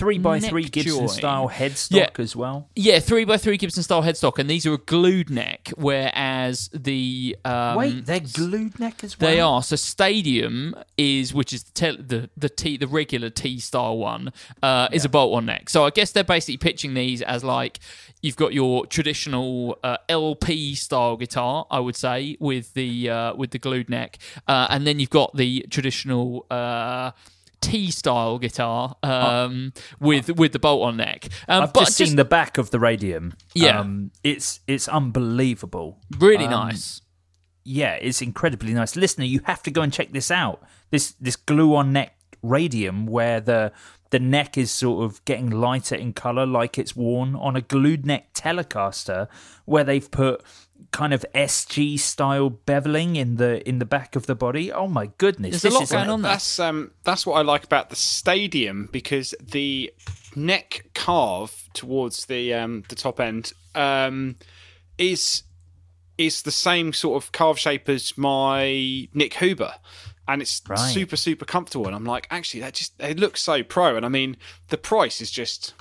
Three by three Gibson join. style headstock Yeah. as well. Yeah, three by three Gibson style headstock, and these are a glued neck, whereas the um, Wait, they're glued neck as well. They are. So Stadium is, which is the the the T, the regular T style one, uh, is a bolt-on neck. So I guess they're basically pitching these as like you've got your traditional uh, LP style guitar, I would say, with the uh, with the glued neck, uh, and then you've got the traditional. T style guitar um, with with the bolt on neck. Um, I've but just, seen the back of the radium. Yeah. um, it's it's unbelievable. really Um, nice. Yeah, it's incredibly nice. Listener, you have to go and check this out. This this glue on neck radium where the the neck is sort of getting lighter in color like it's worn on a glued neck Telecaster where they've put kind of SG style beveling in the in the back of the body. Oh my goodness. There's a lot going on there. That's um that's what I like about the stadium because the neck carve towards the um the top end um is is the same sort of carve shape as my Nik Huber. And it's Right. super, super comfortable. And I'm like, actually, that just it looks so pro. And I mean, the price is just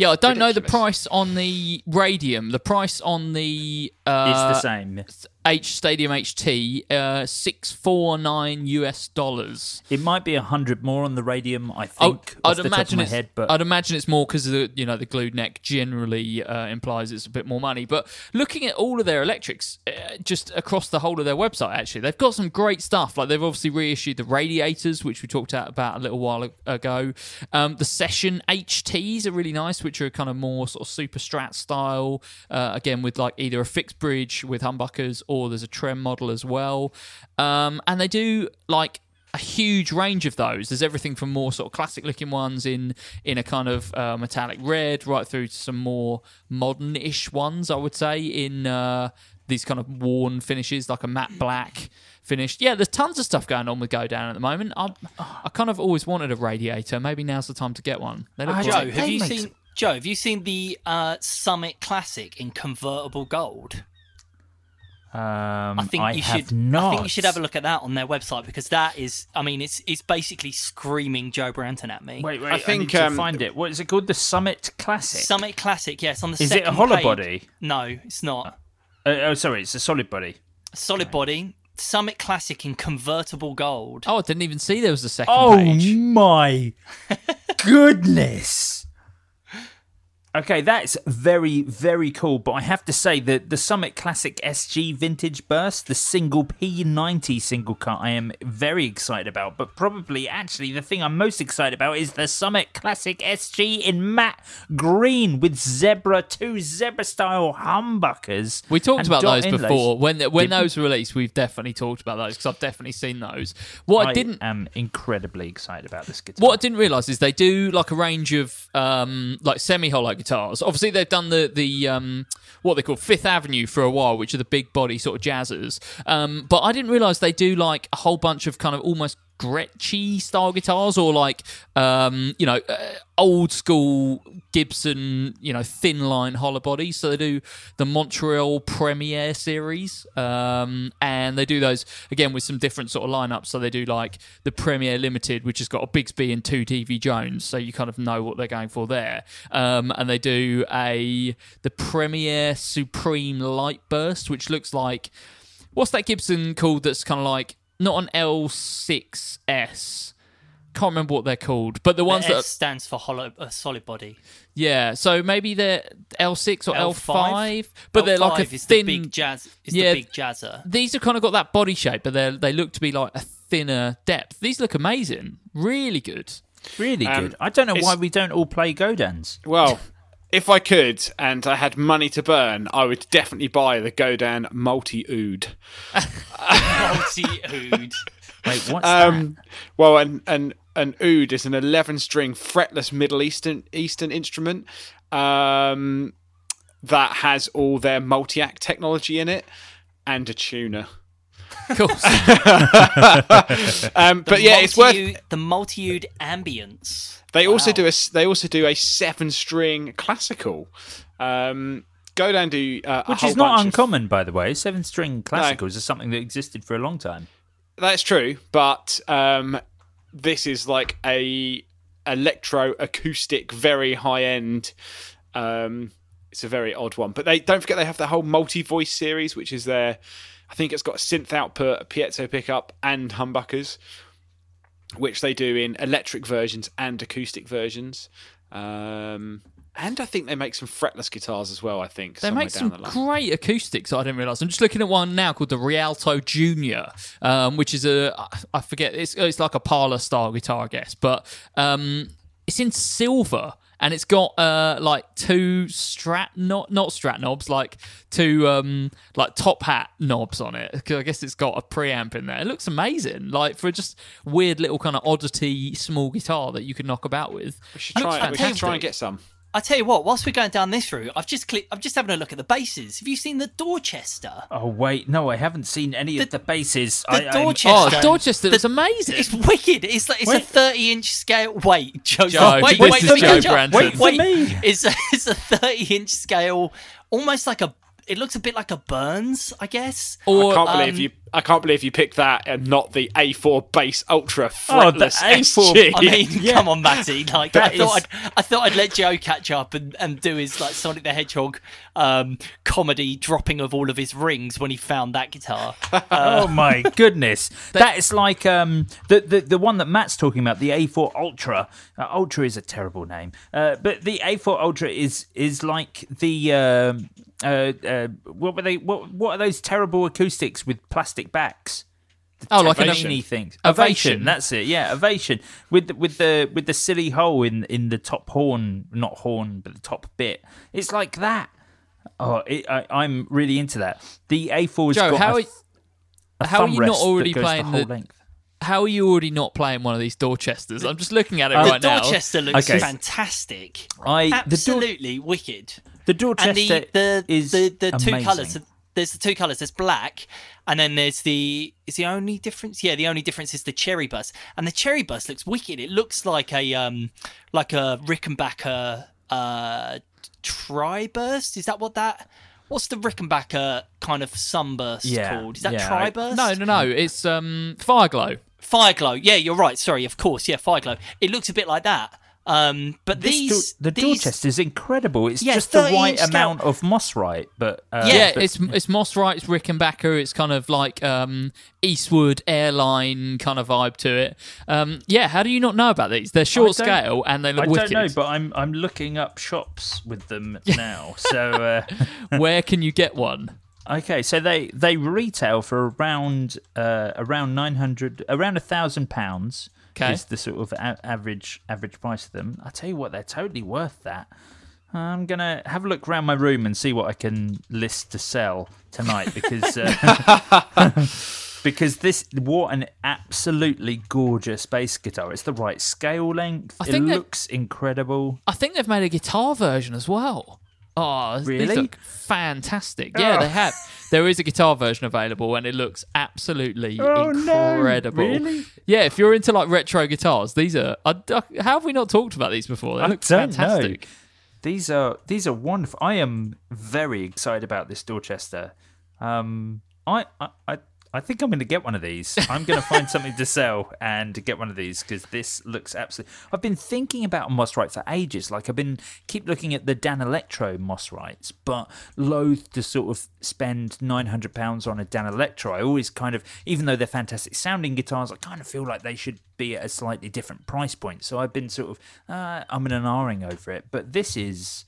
Yeah, I don't know the price on the Radium. The price on the uh, it's the same. H Stadium HT, uh, six four nine US dollars. It might be a hundred more on the radium, I Oh, think, I'd of imagine it's. head, but I'd imagine it's more because the you know the glued neck generally uh, implies it's a bit more money. But looking at all of their electrics, uh, just across the whole of their website, actually, they've got some great stuff. Like they've obviously reissued the radiators, which we talked out about a little while ago. Um, the Session HTs are really nice, which are kind of more sort of super strat style. Uh, again, with like either a fixed bridge with humbuckers or there's a trem model as well. Um, and they do like a huge range of those. There's everything from more sort of classic looking ones in in a kind of uh, metallic red, right through to some more modern-ish ones. I would say in uh, these kind of worn finishes, like a matte black finish. Yeah, there's tons of stuff going on with Godin at the moment. I I kind of always wanted a radiator. Maybe now's the time to get one. They look I great. Joe, They have you make seen Joe? Have you seen the uh, Summit Classic in convertible gold? Um, I think you have should. not. I think you should have a look at that on their website because that is. I mean, it's it's basically screaming Joe Branton at me. Wait, wait. I I think, need to um, find it. What is it called? The Summit Classic. Summit Classic, yes, on the Is it a second hollow page- body? No, it's not. Uh, oh, sorry, it's a solid body. Solid body. Summit Classic in convertible gold. Oh, I didn't even see there was a second Oh page. my goodness. Okay, that's very, very cool. But I have to say that the Summit Classic SG Vintage Burst, the single P90 single cut, I am very excited about. But probably, actually, the thing I'm most excited about is the Summit Classic SG in matte green with zebra, two zebra style humbuckers. We talked about those inlays. before. When when Did- those were released, we've definitely talked about those because I've definitely seen those. What I, I didn't am incredibly excited about this guitar. What I didn't realise is they do like a range of um, like semi-hollow guitars. Obviously, they've done the the um, what they call Fifth Avenue for a while, which are the big body sort of jazzers. Um, but I didn't realise they do like a whole bunch of kind of almost Gretschy style guitars, or like um, you know uh, old school Gibson, you know thin line hollow bodies. So they do the Montreal Premiere series, um, and they do those again with some different sort of lineups. So they do like the Premier Limited, which has got a Bigsby and two TV Jones, so you kind of know what they're going for there. Um, and they do a the Premier Supreme Light Burst, which looks like what's that Gibson called? That's kind of like not an L6S. Can't remember what they're called, but the ones the that S stands for hollow, uh, solid body. yeah, so maybe they're L6 or L5, L5? but they're like a L5 is thin. the big jazz. Is Yeah, the big jazzer. These have kind of got that body shape, but they they look to be like a thinner depth. These look amazing, really good. Really Um, good. I don't know why we don't all play Godins. Well, if I could and I had money to burn, I would definitely buy the Godin multi oud. Multi oud. Wait, what's Um, well, an an an oud is an eleven string fretless Middle Eastern Eastern instrument um, that has all their Multiac technology in it and a tuner. Of course. Um, but yeah, it's worth. The multi-oud ambience. They also do a s- they also do a seven string classical Um, go down to uh, Which whole is not bunch of- uncommon, by the way. Seven string classicals is something that existed for a long time. That's true, but um, this is like a electro acoustic, very high end. Um, it's a very odd one, but they don't forget they have the whole multi voice series, which is their. I think it's got a synth output, a piezo pickup, and humbuckers, which they do in electric versions and acoustic versions. Um, and I think they make some fretless guitars as well. I think They make down some the line. great acoustics. I didn't realize. I'm just looking at one now called the Rialto Junior, um, which is a I forget. It's it's like a parlor style guitar, I guess, but um, it's in silver and it's got uh, like two strat not not strat knobs, like two um, like top hat knobs on it. 'Cause I guess it's got a preamp in there. It looks amazing, like for just weird little kind of oddity small guitar that you can knock about with. We should try, we should try and get some. I tell you what, whilst we're going down this route, I've just clicked. I'm just having a look at the bases. Have you seen the Dorchester? Oh wait, no, I haven't seen any of the bases. The I, Dorchester. Oh, Dorchester looks amazing. It's wicked. It's like it's a 30 inch scale. Wait, Joe. Joe, wait, this wait, is wait, Joe Joe, Branton. Wait, Wait for wait. me. It's a, it's a 30 inch scale, almost like a. It looks a bit like a Burns, I guess. Or I can't believe um, you. I can't believe you picked that and not the A4 Bass Ultra Oh, the A4 SG. I mean, Yeah. come on, Matty. Like, I That thought, is- I'd, I thought I'd let Joe catch up and, and do his like Sonic the Hedgehog um, comedy dropping of all of his rings when he found that guitar. oh my goodness, that is like um the, the the one that Matt's talking about, the A4 Ultra. Uh, Ultra is a terrible name, uh, but the A4 Ultra is is like the. Um, uh, uh, what were they? What what are those terrible acoustics with plastic backs? Oh, like an Ovation things. Ovation. Ovation. That's it. Yeah, ovation with the, with the with the silly hole in in the top horn, not horn, but the top bit. It's like that. Oh, it, I, I'm really into that. The A4's Joe, got how a, are- a how are thumb you not rest that already goes playing the whole the- length. How are you already not playing one of these Dorchesters? I'm just looking at it Uh, right the now. Dorchester looks Okay. fantastic. I the Dor- Absolutely wicked. The Dorchester and the the is the, the two amazing. colours. There's the two colours. There's black, and then there's the is the only difference. Yeah, the only difference is the cherry bus, and the cherry bus looks wicked. It looks like a um like a Rickenbacker uh tri-burst. Is that what that? What's the Rickenbacker kind of sunburst Yeah, called? Is that yeah, I- tri-burst? No, no, no. It's um Fireglow. Fireglow. Yeah, you're right. Sorry, of course. Yeah, Fireglow. It looks a bit like that. Um, but This these Dor- the these, Dorchester is incredible. It's Yeah, just the right inch scale. amount of Moss Mosrite, but uh, yeah, but- it's it's Mosrite, it's Rickenbacker. It's kind of like um Eastwood airline kind of vibe to it. Um, yeah, how do you not know about these? They're short scale and they look I wicked. don't know, but I'm I'm looking up shops with them now. So uh, Where can you get one? okay, so they they retail for around uh, around nine hundred, around a thousand pounds. Okay. is the sort of a- average average price of them. I tell you what, they're totally worth that. I'm gonna have a look around my room and see what I can list to sell tonight because uh, because this what an absolutely gorgeous bass guitar. It's the right scale length. I it looks incredible. I think they've made a guitar version as well. Oh, these Really? look fantastic. Yeah, Oh. they have. There is a guitar version available, and it looks absolutely Oh, no. incredible. Really? Yeah, if you're into like retro guitars, these are. I, how have we not talked about these before? They I look fantastic. know. These are these are wonderful. I am very excited about this Dorchester. Um, I I I, I think I'm going to get one of these. I'm going to find something to sell and get one of these because this looks absolutely. I've been thinking about Moss Mosrite for ages. Like I've been keep looking at the Dan Electro Mosrites, but loath to sort of spend nine hundred pounds on a Danelectro. I always kind of, even though they're fantastic sounding guitars, I kind of feel like they should be at a slightly different price point. So I've been sort of, uh, I'm in an R-ing over it. But this is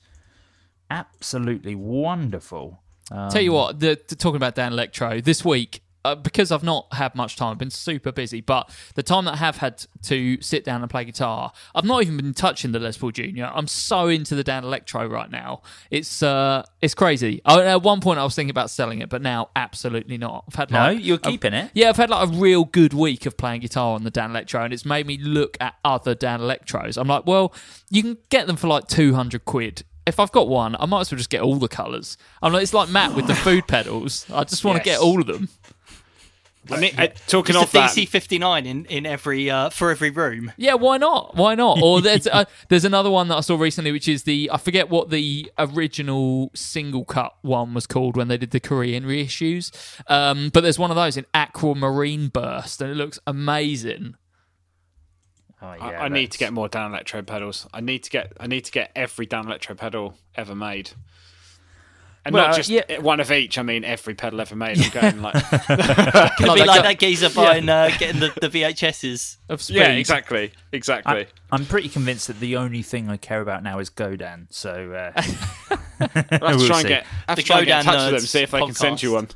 absolutely wonderful. Um, Tell you what, the, the- talking about Dan Electro this week, uh, because I've not had much time, I've been super busy. But the time that I have had to sit down and play guitar, I've not even been touching the Les Paul Junior. I'm so into the Danelectro right now. It's uh, it's crazy. I, at one point, I was thinking about selling it, but now absolutely not. I've had No, like, you're a- keeping it? Yeah, I've had like a real good week of playing guitar on the Danelectro, and it's made me look at other Danelectros. I'm like, well, you can get them for like 200 quid. If I've got one, I might as well just get all the colours. I'm like, it's like Matt with the food pedals. I just want to Yes. get all of them. I mean, uh, talking Just of a that, DC fifty nine in in every uh, for every room. Yeah, why not? Why not? Or there's uh, there's another one that I saw recently, which is the I forget what the original single cut one was called when they did the Korean reissues. Um, but there's one of those in Aquamarine Burst, and it looks amazing. Oh, I, yeah, I need to get more Danelectro pedals. I need to get I need to get every Danelectro pedal ever made. And Well, not just yeah. one of each. I mean, every pedal ever made. I'm going like, Could be like guy- that geezer buying uh, getting the, the VHSs. Of speed. yeah, exactly, exactly. I, I'm pretty convinced that the only thing I care about now is Godin. So uh, I'll have to we'll try and see. get, have The to try and get in Godin touch with them, see if I can send you one.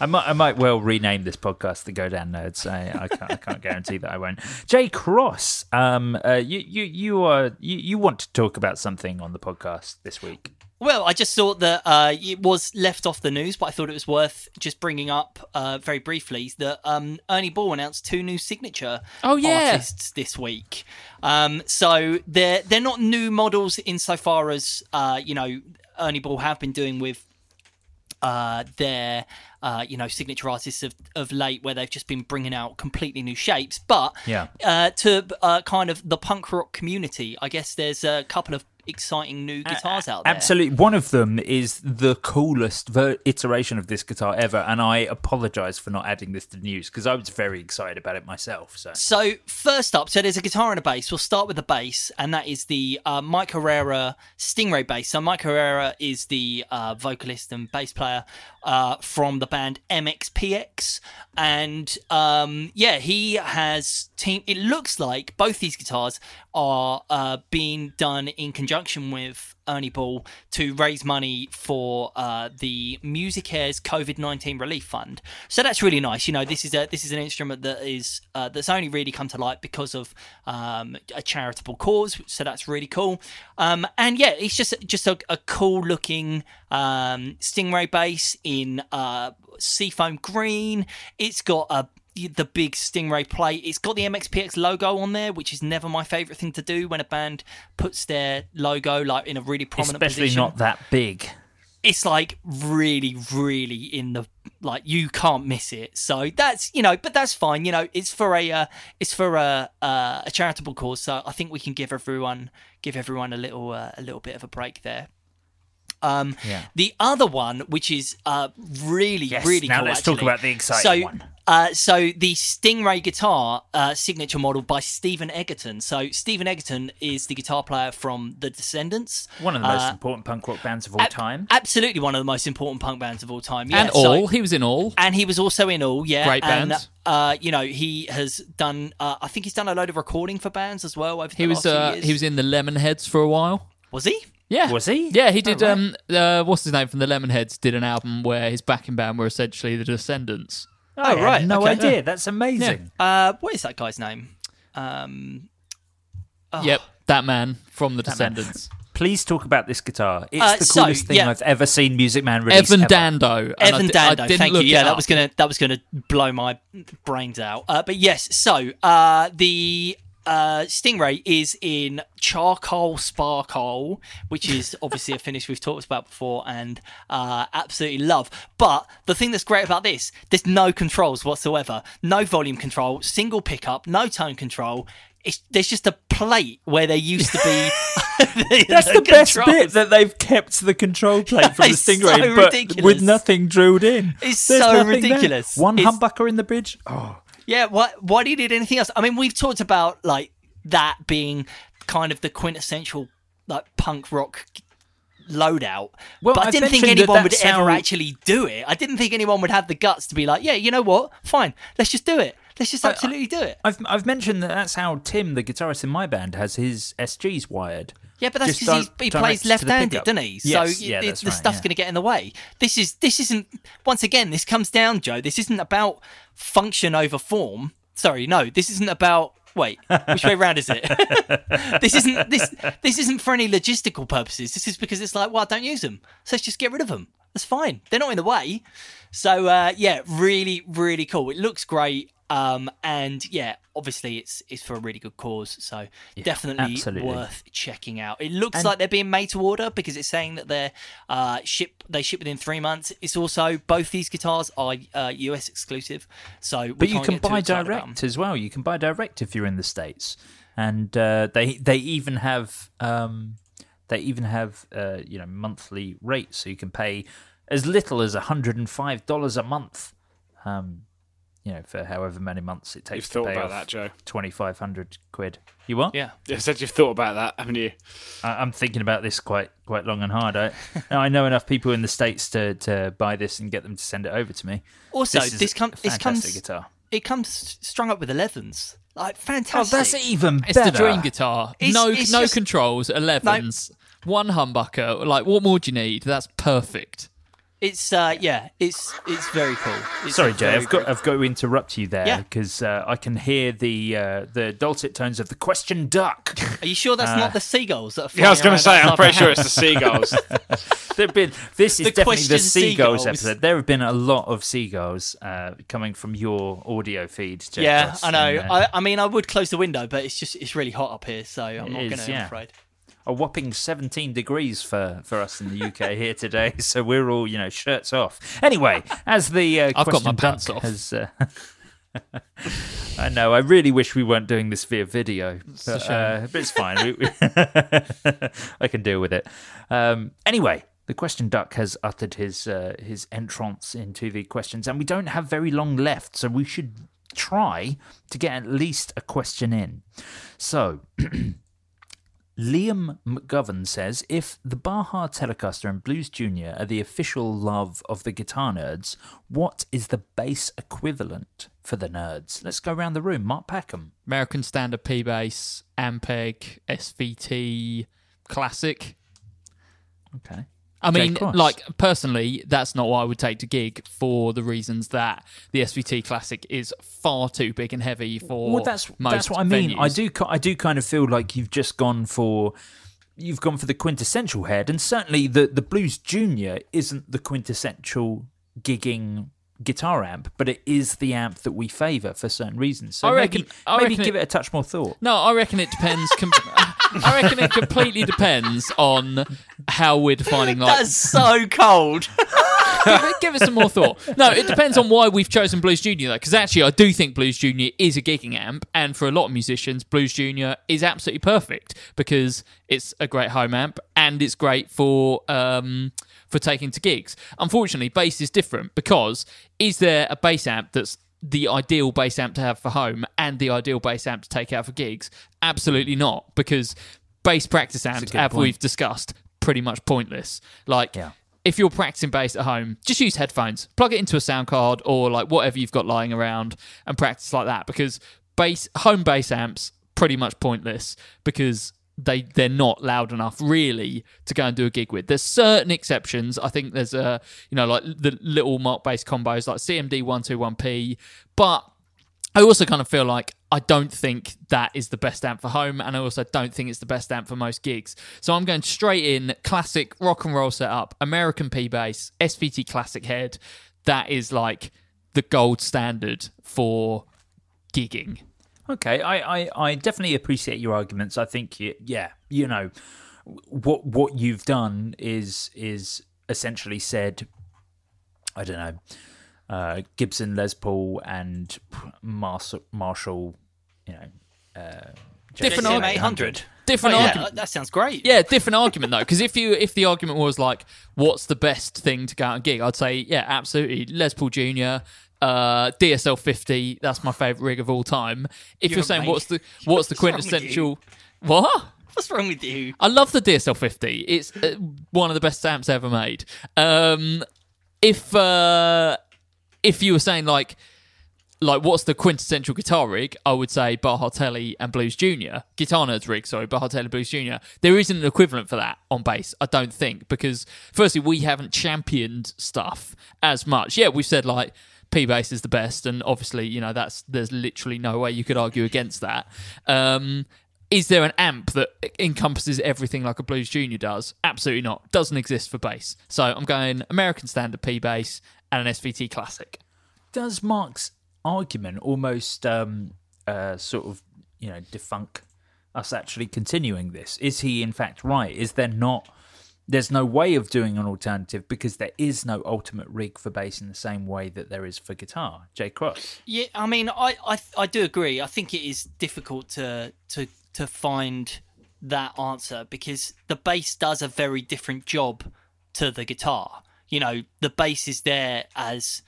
I might, I might well rename this podcast the Godin Nerds. I, I can't, I can't guarantee that I won't. Jay Cross, um, uh, you, you, you are, you, you want to talk about something on the podcast this week? Well, I just thought that uh, it was left off the news, but I thought it was worth just bringing up uh, very briefly that um, Ernie Ball announced two new signature Oh, yeah. artists this week. Um, so they're they're not new models insofar as uh, you know Ernie Ball have been doing with uh, their uh, you know signature artists of, of late, where they've just been bringing out completely new shapes. But Yeah. uh, to uh, kind of the punk rock community, I guess there's a couple of exciting new guitars out there. Absolutely. One of them is the coolest ver- iteration of this guitar ever, and I apologise for not adding this to the news because I was very excited about it myself. So So first up, so there's a guitar and a bass. We'll start with the bass, and that is the uh, Mike Herrera Stingray bass. So Mike Herrera is the uh, vocalist and bass player uh, from the band MXPX, and um, yeah, he has team. It looks like both these guitars are uh, being done in conjunction with Ernie Ball to raise money for uh, the MusiCares COVID nineteen relief fund. So that's really nice. You know, this is a this is an instrument that is uh, that's only really come to light because of um, a charitable cause. So that's really cool. Um, and yeah, it's just just a, a cool looking um, Stingray bass in uh, seafoam green. It's got a the big Stingray plate. It's got the MXPX logo on there, which is never my favorite thing to do when a band puts their logo like in a really prominent position. especially position. not that big. It's like really, really in the like you can't miss it. So that's you know, but that's fine. You know, it's for a uh, it's for a uh, a charitable cause. So I think we can give everyone give everyone a little uh, a little bit of a break there. Um, Yeah. The other one, which is uh, really, Yes, really now cool. let's talk about the exciting so, one. Uh, so the Stingray guitar uh, signature model by Stephen Egerton. So Stephen Egerton is the guitar player from The Descendents. One of the most Uh, important punk rock bands of all time. Absolutely one of the most important punk bands of all time. Yeah, and so- all he was in all. and he was also in all, yeah. Great and, band. Uh, you know, he has done. Uh, I think he's done a load of recording for bands as well. Over He the was last few uh, he was in the Lemonheads for a while. Was he? Yeah, Was he? Yeah, he did. Oh, right. Um, uh, what's his name from the Lemonheads? Did an album where his backing band were essentially the Descendents. Oh, had right, no okay. idea. That's amazing. Uh, what is that guy's name? Um, oh. Yep, that man from the Descendents. Please talk about this guitar. It's Uh, the so, coolest thing yeah. I've ever seen Music Man release. Evan ever. Dando. Evan di- I Dando, didn't thank you. Yeah, that was gonna that was gonna blow my brains out. Uh, but yes, so uh, the uh, Stingray is in charcoal sparkle, which is obviously a finish we've talked about before and uh, absolutely love. But the thing that's great about this, there's no controls whatsoever, no volume control, single pickup, no tone control. It's, there's just a plate where there used to be. That's the, best bit that they've kept the control plate from the It's so Stingray, but ridiculous. with nothing drilled in. It's There's so nothing there. ridiculous. One It's- humbucker in the bridge. Oh, Yeah, why why do you need anything else? I mean, we've talked about like that being kind of the quintessential like punk rock loadout. Well, but I didn't think mentioned that anyone would that's ever actually do it. I didn't think anyone would have the guts to be like, yeah, you know what? Fine, let's just do it. Let's just absolutely do it. I've I've mentioned that that's how Tim, the guitarist in my band, has his SGs wired. Yeah, but that's because he plays left-handed, doesn't he? Yes, so yeah, it- the right, stuff's yeah. going to get in the way. This is this isn't. Once again, this comes down, Joe. This isn't about function over form. Sorry, no, this isn't about. Wait, which way round is it? this isn't this this isn't for any logistical purposes. This is because it's like, well, I don't use them, so let's just get rid of them. That's fine. They're not in the way. So uh, yeah, really, really cool. It looks great. Um, and yeah, obviously it's it's for a really good cause, so definitely absolutely. worth checking out. It looks And- like they're being made to order because it's saying that they're uh, ship they ship within three months. It's also both these guitars are uh, US exclusive, so But you can buy excited about 'em. direct as well. You can buy direct if you're in the states, and uh, they they even have um, they even have uh, you know monthly rates, so you can pay as little as hundred and five dollars a month. Um, you know, for however many months it takes You've to thought pay about off that, Joe. Twenty five hundred quid. You what? Yeah. I said you've thought about that, haven't you? I, I'm thinking about this quite quite long and hard. I I know enough people in the states to, to buy this and get them to send it over to me. Also, this, is this, a com- this comes fantastic guitar. it comes strung up with 11s, like oh, fantastic. Oh, fantastic. that's even It's the dream guitar. It's- no, it's no just- controls, 11s, one humbucker. Like, what more do you need? That's perfect. It's uh, yeah, it's it's very cool. It's Sorry, Jay, I've got very- I've got to interrupt you there Yeah. because uh, I can hear the uh, the dulcet tones of the question duck. Are you sure that's Uh, not the seagulls that are? Yeah, I was going going to say, I'm pretty sure it's the seagulls. There've been this is The definitely the seagulls, seagulls. episode. There have been a lot of seagulls uh, coming from your audio feed. Jeff Yeah, Ross, I know. and, uh, I, I mean, I would close the window, but it's just it's really hot up here, so I'm not going to. yeah. I'm afraid. A whopping 17 degrees for, for us in the UK here today, so we're all, you know, shirts off. Anyway, as the uh, I've got my pants off. Has, uh, I know, I really wish we weren't doing this via video, but, a uh, but it's fine. We, we I can deal with it. Um, anyway, the question duck has uttered his uh, his entrance into the questions, and we don't have very long left, so we should try to get at least a question in. So. Liam McGovern says if the Baja Telecaster and Blues Junior are the official love of the guitar nerds, what is the bass equivalent for the nerds? Let's go around the room. Mark Packham. American Standard P bass, Ampeg, SVT, Classic. Okay. I mean, like personally, that's not what I would take to gig for the reasons that the SVT Classic is far too big and heavy for Well, that's most that's what I mean. I do I do kind of feel like you've just gone for you've gone for the quintessential head, and certainly the the Blues Junior isn't the quintessential gigging guitar amp, but it is the amp that we favour for certain reasons. So I maybe, reckon- maybe reckon give it- it a touch more thought. No, I reckon it depends. Com- I reckon it completely depends on how we're defining like. That's so cold. give, it, give it some more thought. No, it depends on why we've chosen Blues Junior though, because actually I do think Blues Junior is a gigging amp, and for a lot of musicians, Blues Junior is absolutely perfect because it's a great home amp and it's great for um, for taking to gigs. Unfortunately, bass is different because is there a bass amp that's the ideal bass amp to have for home and the ideal bass amp to take out for gigs? Absolutely not, because bass practice amps, as we've discussed, pretty much pointless. Like Yeah. if you're practicing bass at home, just use headphones. Plug it into a sound card or like whatever you've got lying around and practice like that because bass home bass amps pretty much pointless because they they're not loud enough really to go and do a gig with. There's certain exceptions. I think there's a you know like the little Markbass combos like CMD 121P, but I also kind of feel like I don't think that is the best amp for home, and I also don't think it's the best amp for most gigs. So I'm going straight in classic rock and roll setup, American P bass, SVT classic head. That is like the gold standard for gigging. Okay, I, I, I definitely appreciate your arguments. I think you, yeah, you know, what what you've done is is essentially said, I don't know, uh, Gibson Les Paul and Marshall, Marshall you know, uh, Different argument. 800. Different Oh, yeah, argument. that sounds great. Yeah, different argument though, because if you if the argument was like, what's the best thing to go out and gig, I'd say yeah, absolutely Les Paul Junior. Uh, DSL 50, that's my favorite rig of all time. If You're you're saying what's the what's the quintessential what? What's wrong with you? I love the DSL 50. It's uh, one of the best amps ever made. Um, if uh, if you were saying like like what's the quintessential guitar rig, I would say Baja Telly and Blues Junior. Guitar Nerds rig, sorry, Baja Telly Blues Junior. There isn't an equivalent for that on bass, I don't think, because firstly we haven't championed stuff as much. Yeah, we've said like P bass is the best, and obviously you know that's there's literally no way you could argue against that. Um, is there an amp that encompasses everything like a Blues Junior does? Absolutely not. Doesn't exist for bass. So I'm going American Standard P bass and an SVT Classic. Does Mark's argument almost um, uh, sort of you know defunk us actually continuing this? Is he in fact right? Is there not? There's no way of doing an alternative because there is no ultimate rig for bass in the same way that there is for guitar. Jay Cross. Yeah, I mean, I, I I do agree. I think it is difficult to to to find that answer because the bass does a very different job to the guitar. You know, the bass is there as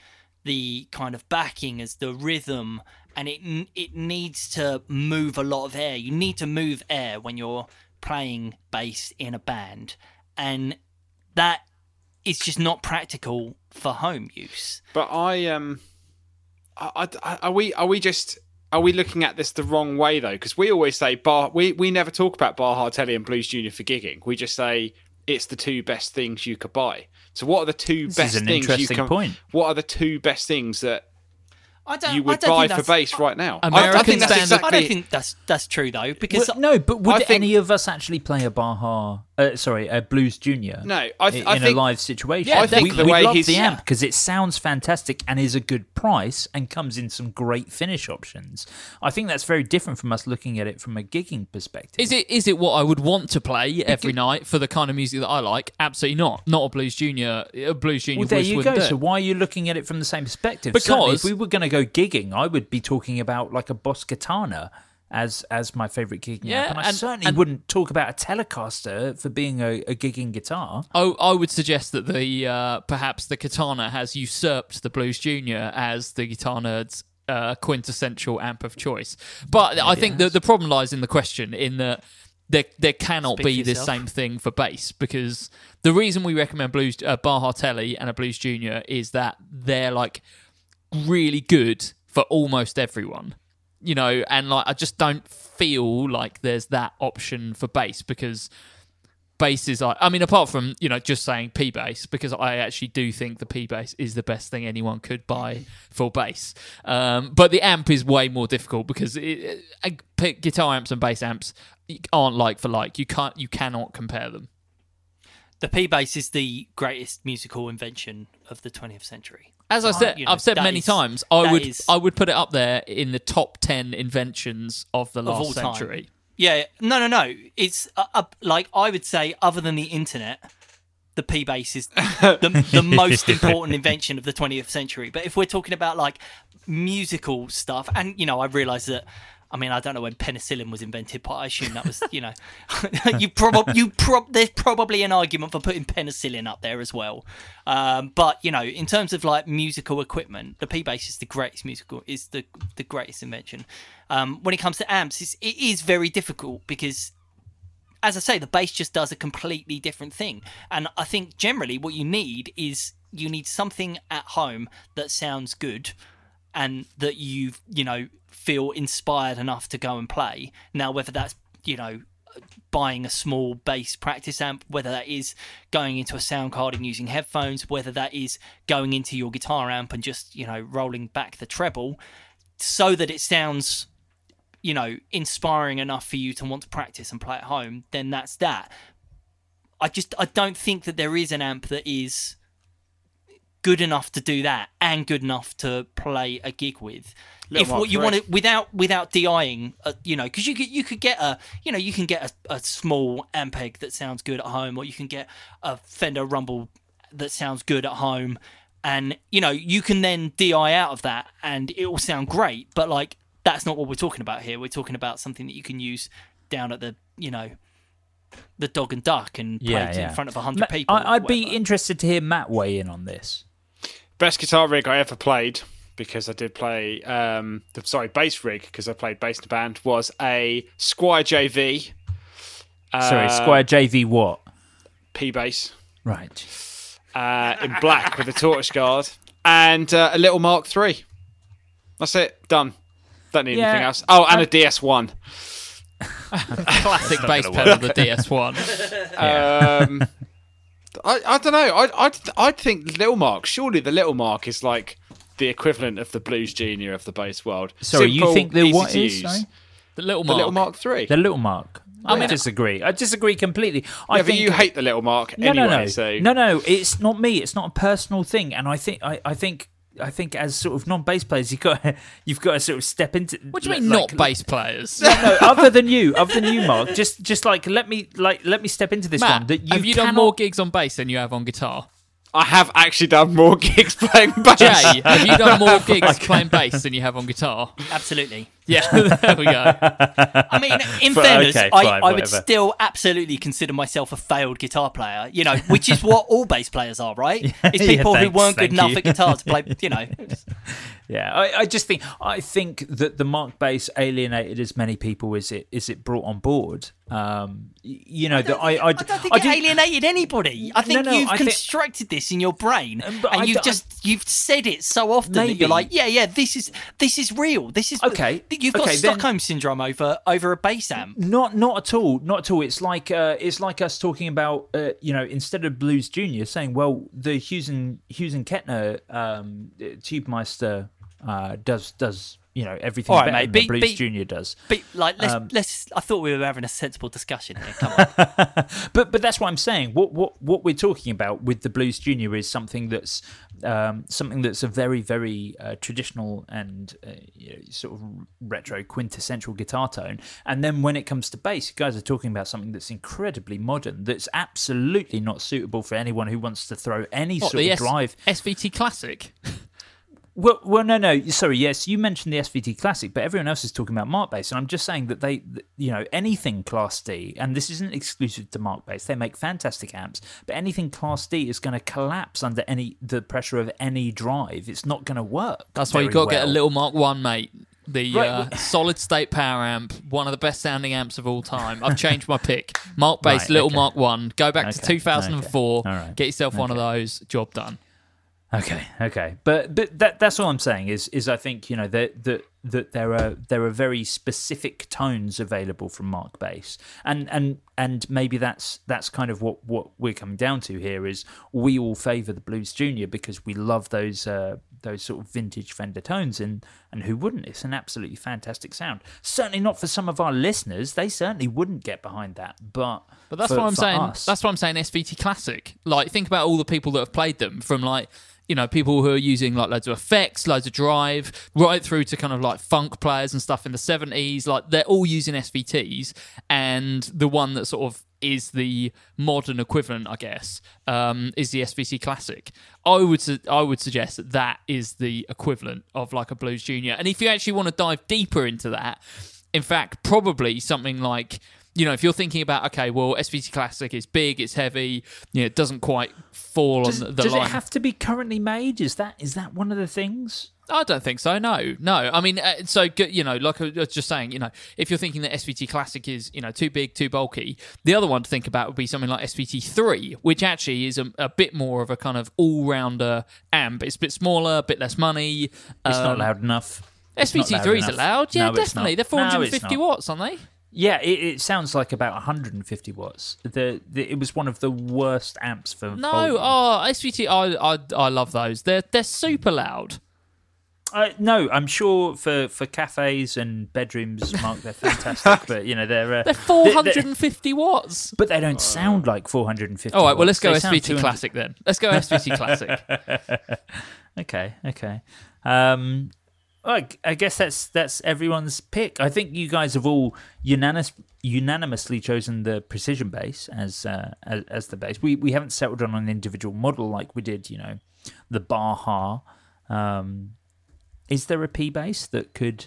the kind of backing, as the rhythm, and it it needs to move a lot of air. You need to move air when you're playing bass in a band, and that is just not practical for home use. But I um, I, I, are we are we just are we looking at this the wrong way though? Because we always say bar we we never talk about Baja Telly and Blues Junior for gigging. We just say it's the two best things you could buy. So what are the two This best is an things you interesting can? point. What are the two best things that I don't. you I would don't buy for that's- bass right now? I- I, think that's standard- exactly. I don't think that's that's true though because Well, no, but would think- any of us actually play a Baja? Uh, sorry, a Blues Junior. No, I th- in I a think- live situation. Yeah, I think we, the we way love he's- the amp yeah. because it sounds fantastic and is a good price and comes in some great finish options. I think that's very different from us looking at it from a gigging perspective. Is it is it what I would want to play every night for the kind of music that I like? Absolutely not. Not a blues junior. A blues junior Well, there voice you go. So why are you looking at it from the same perspective? Because- Certainly, if we were going to go gigging, I would be talking about like a Boss Katana as as my favorite gigging Yeah, amp, and I certainly and- wouldn't talk about a Telecaster for being a, a gigging guitar. I, I would suggest that the uh, perhaps the Katana has usurped the Blues Junior as the guitar nerd's uh, quintessential amp of choice. But I think the the problem lies in the question in that there there cannot Speak be the same thing for bass because the reason we recommend Blues uh, Baja Telly and a Blues Junior is that they're like really good for almost everyone. You know, and like I just don't feel like there's that option for bass because bass is I mean apart from you know just saying P bass because I actually do think the P bass is the best thing anyone could buy for bass. Um, but the amp is way more difficult because it, it, guitar amps and bass amps aren't like for like. You can't you cannot compare them the P bass is the greatest musical invention of the 20th century. as I said you know, I've said many is- times I would is- I would put it up there in the top 10 inventions of the of last time. century Yeah, no, no, no. It's uh, uh, like I would say, other than the internet, the P bass is the, the most important invention of the 20th century. But if we're talking about like musical stuff, and you know, I realise that. I mean, I don't know when penicillin was invented, but I assume that was, you know, you probably you prob there's probably an argument for putting penicillin up there as well. Um, but you know, in terms of like musical equipment, the P bass is the greatest musical is the the greatest invention. Um, when it comes to amps, it's, it is very difficult because as I say, the bass just does a completely different thing. And I think generally what you need is you need something at home that sounds good and that you, you know, feel inspired enough to go and play. Now, whether that's, you know, buying a small bass practice amp, whether that is going into a sound card and using headphones, whether that is going into your guitar amp and just, you know, rolling back the treble so that it sounds you know, inspiring enough for you to want to practice and play at home, then that's that. I just I don't think that there is an amp that is good enough to do that and good enough to play a gig with. Little if what you want to without without DIing, uh, you know, because you could you could get a you know you can get a, a small Ampeg that sounds good at home, or you can get a Fender Rumble that sounds good at home, and you know you can then DI out of that, and it will sound great. But like that's not what we're talking about here. We're talking about something that you can use down at the you know the dog and duck and Yeah, yeah. in front of a hundred Ma- people. I, I'd be interested to hear Matt weigh in on this. Best guitar rig I ever played because I did play um the sorry bass rig because I played bass in a band was a Squier JV. Sorry, uh, Squier JV what? P bass Right. uh, in black with a tortoise guard and uh, a little Mark III. That's it. Done. Don't need Yeah. anything else. Oh, and a DS1. classic bass pedal the DS1 Um, I, I don't know. I I'd, I'd think Little Mark. Surely the Little Mark is like the equivalent of the Blues Junior of the bass world. Sorry, you think the easy what to is? use. Sorry? the little The mark Little Mark Three. The little mark. I, mean- disagree. I disagree completely. I yeah, but think you hate the Little Mark no, anyway. no, no, So no, no. It's not me. It's not a personal thing, and I think I, I think I think as sort of non-bass players, you got to, you've got to sort of step into. What do you mean, like- not bass players? No, no, other than you, other than you, Mark. Just, just like let me, like let me step into this Matt, one. That you have you done more gigs on bass than you have on guitar? I have actually done more gigs playing bass. Jay, have you done more gigs playing bass than you have on guitar? Absolutely. Yeah, there we go. I mean, in But, fairness, okay, I, fine, I would still absolutely consider myself a failed guitar player, you know, which is what all bass players are, right? It's Yeah, people who weren't good thank enough at guitar to play, you know. Yeah, I, I just think I think that the Markbass alienated as many people as it as it brought on board. Um, you know, that I, I, I don't think it alienated anybody. I think no, you've I think- constructed this in your brain, but and I you've I- just you've said it so often that Maybe. you're like, yeah, yeah, this is this is real. This is Okay, You've got okay, then- Stockholm syndrome over over a bass amp. Not not at all. Not at all. It's like uh, it's like us talking about uh, you know instead of Blues Junior saying well the Hughes and Hughes and Kettner um, TubeMeister uh, does does you know everything All right, better mate, be- Blues be- Junior does. But like, let's Um, let's. I thought we were having a sensible discussion here. Come on. but but that's what I'm saying. What what what we're talking about with the Blues Junior is something that's um, something that's a very very uh, traditional and uh, you know, sort of retro quintessential guitar tone. And then when it comes to bass, you guys are talking about something that's incredibly modern. That's absolutely not suitable for anyone who wants to throw any What, sort of drive. S- SVT Classic? Well, well, no, no. Sorry, yes, you mentioned the SVT Classic, but everyone else is talking about Markbass, and I'm just saying that they, you know, anything Class D, and this isn't exclusive to Markbass. They make fantastic amps, but anything Class D is going to collapse under any the pressure of any drive. It's not going to work. That's why you got to get a little Mark One, mate. The Right, uh, solid state power amp, one of the best sounding amps of all time. I've changed my pick. Markbass, Right, little okay. Mark One. Go back to 2004. okay. Right, Get yourself one of those. Job done. Okay, okay, but but that that's all I'm saying is is I think you know that that that there are there are very specific tones available from Markbass, and and and maybe that's that's kind of what what we're coming down to here is we all favour the Blues Junior because we love those uh, those sort of vintage Fender tones, and and who wouldn't? It's an absolutely fantastic sound. Certainly not for some of our listeners; they certainly wouldn't get behind that, but But that's for- what I'm saying. us- That's what I'm saying. SVT Classic. Like, think about all the people that have played them from like. You know, people who are using like loads of effects, loads of drive, right through to kind of like funk players and stuff in the 70s. Like, they're all using SVTs. And the one that sort of is the modern equivalent, I guess, um, is the SVT Classic. I would su- I would suggest that that is the equivalent of like a Blues Junior. And if you actually want to dive deeper into that, in fact, probably something like you know, if you're thinking about okay, well, SVT Classic is big, it's heavy, you know, it doesn't quite fall Does, on the, does line. it have to be currently made? Is that is that one of the things? I don't think so. No, no. I mean, uh, so you know, like I was just saying, you know, if you're thinking that SVT Classic is you know too big, too bulky, the other one to think about would be something like SVT three, which actually is a, a bit more of a kind of all rounder amp. It's a bit smaller, a bit less money. It's not Um, loud enough. SVT three is allowed. Yeah, No, definitely. They're 450 not. watts, aren't they? Yeah, it, it sounds like about 150 watts. The, the it was one of the worst amps for No, volume. oh SVT, I, I I love those. They're they're super loud. Uh, no, I'm sure for, for cafes and bedrooms, Mark, they're fantastic. but you know they're uh, They're 450 watts. but they don't sound like 450. All right, well let's go They SVT Classic then. Let's go SVT Classic. okay, okay. Um, well, I- I guess that's that's everyone's pick. I think you guys have all unanimous, unanimously chosen the precision bass as, uh, as as the base. We we haven't settled on an individual model like we did, you know, the Baja. Um, is there a P bass that could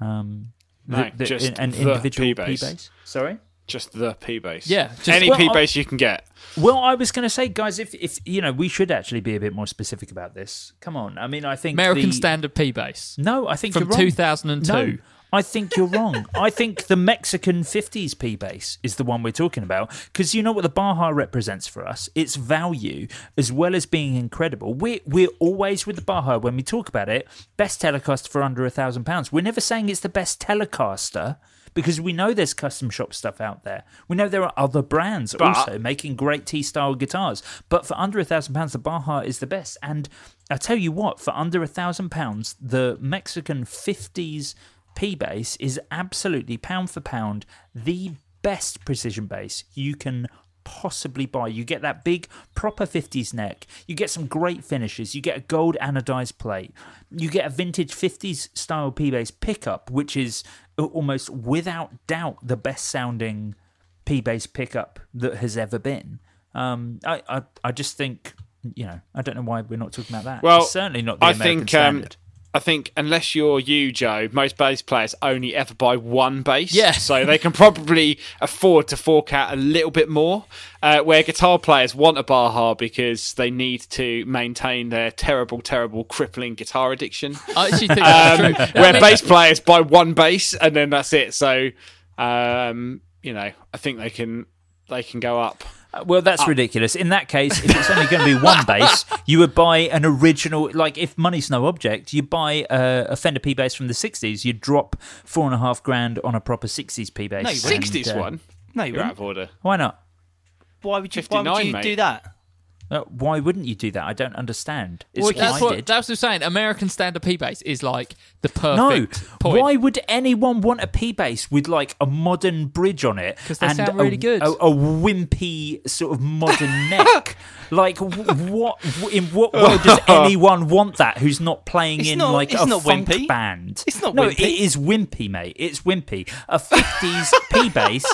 um, No, that- that- just an the individual P bass. Sorry. Just the P bass. Yeah, just- any Well, P I- bass you can get. Well, I was going to say, guys, if if you know, we should actually be a bit more specific about this. Come on, I mean, I think American the- Standard P bass. No, I think From you're wrong. 2002. No, I think you're wrong. I think the Mexican 50s P bass is the one we're talking about because you know what the Baja represents for us? It's value as well as being incredible. We're, we're always with the Baja when we talk about it, best Telecaster for under a thousand pounds. We're never saying it's the best Telecaster because we know there's custom shop stuff out there. We know there are other brands But- also making great T style guitars. But for under a thousand pounds, the Baja is the best. And I tell you what, for under a thousand pounds, the Mexican 50s P bass is absolutely pound for pound the best precision bass you can possibly buy. You get that big, proper 50s neck. You get some great finishes. You get a gold anodized plate. You get a vintage 50s style P bass pickup, which is almost without doubt the best sounding P bass pickup that has ever been. Um, I, I, I just think, you know, I don't know why we're not talking about that. Well, It's certainly not the I American think um. I think unless you're you, Joe, most bass players only ever buy one bass. Yeah. So they can probably afford to fork out a little bit more. Uh, where guitar players want a Baja because they need to maintain their terrible, terrible, crippling guitar addiction. I actually think that's Um, true. where bass players buy one bass and then that's it. So, um, you know, I think they can they can go up. Uh, Well, that's up. ridiculous. In that case, if it's only going to be one bass, you would buy an original. Like, if money's no object, you buy a, a Fender P bass from the '60s. You drop four and a half grand on a proper '60s P bass. No, you. Sixties and, uh, one. No, you You're out wouldn't. of order. Why not? Why would you? Why would you mate. do that? Uh, why wouldn't you do that? I don't understand. It's Well, that's what that's what I'm saying. American standard P bass is like the No, perfect point. why would anyone want a P bass with like a modern bridge on it? 'Cause they and sound really a, good. A, a wimpy sort of modern neck. Like w- what? w- In what world does anyone want that? Who's not playing It's in not- like it's a not funk wimpy. band? It's not No, wimpy. it is wimpy, mate. It's wimpy. A fifties P bass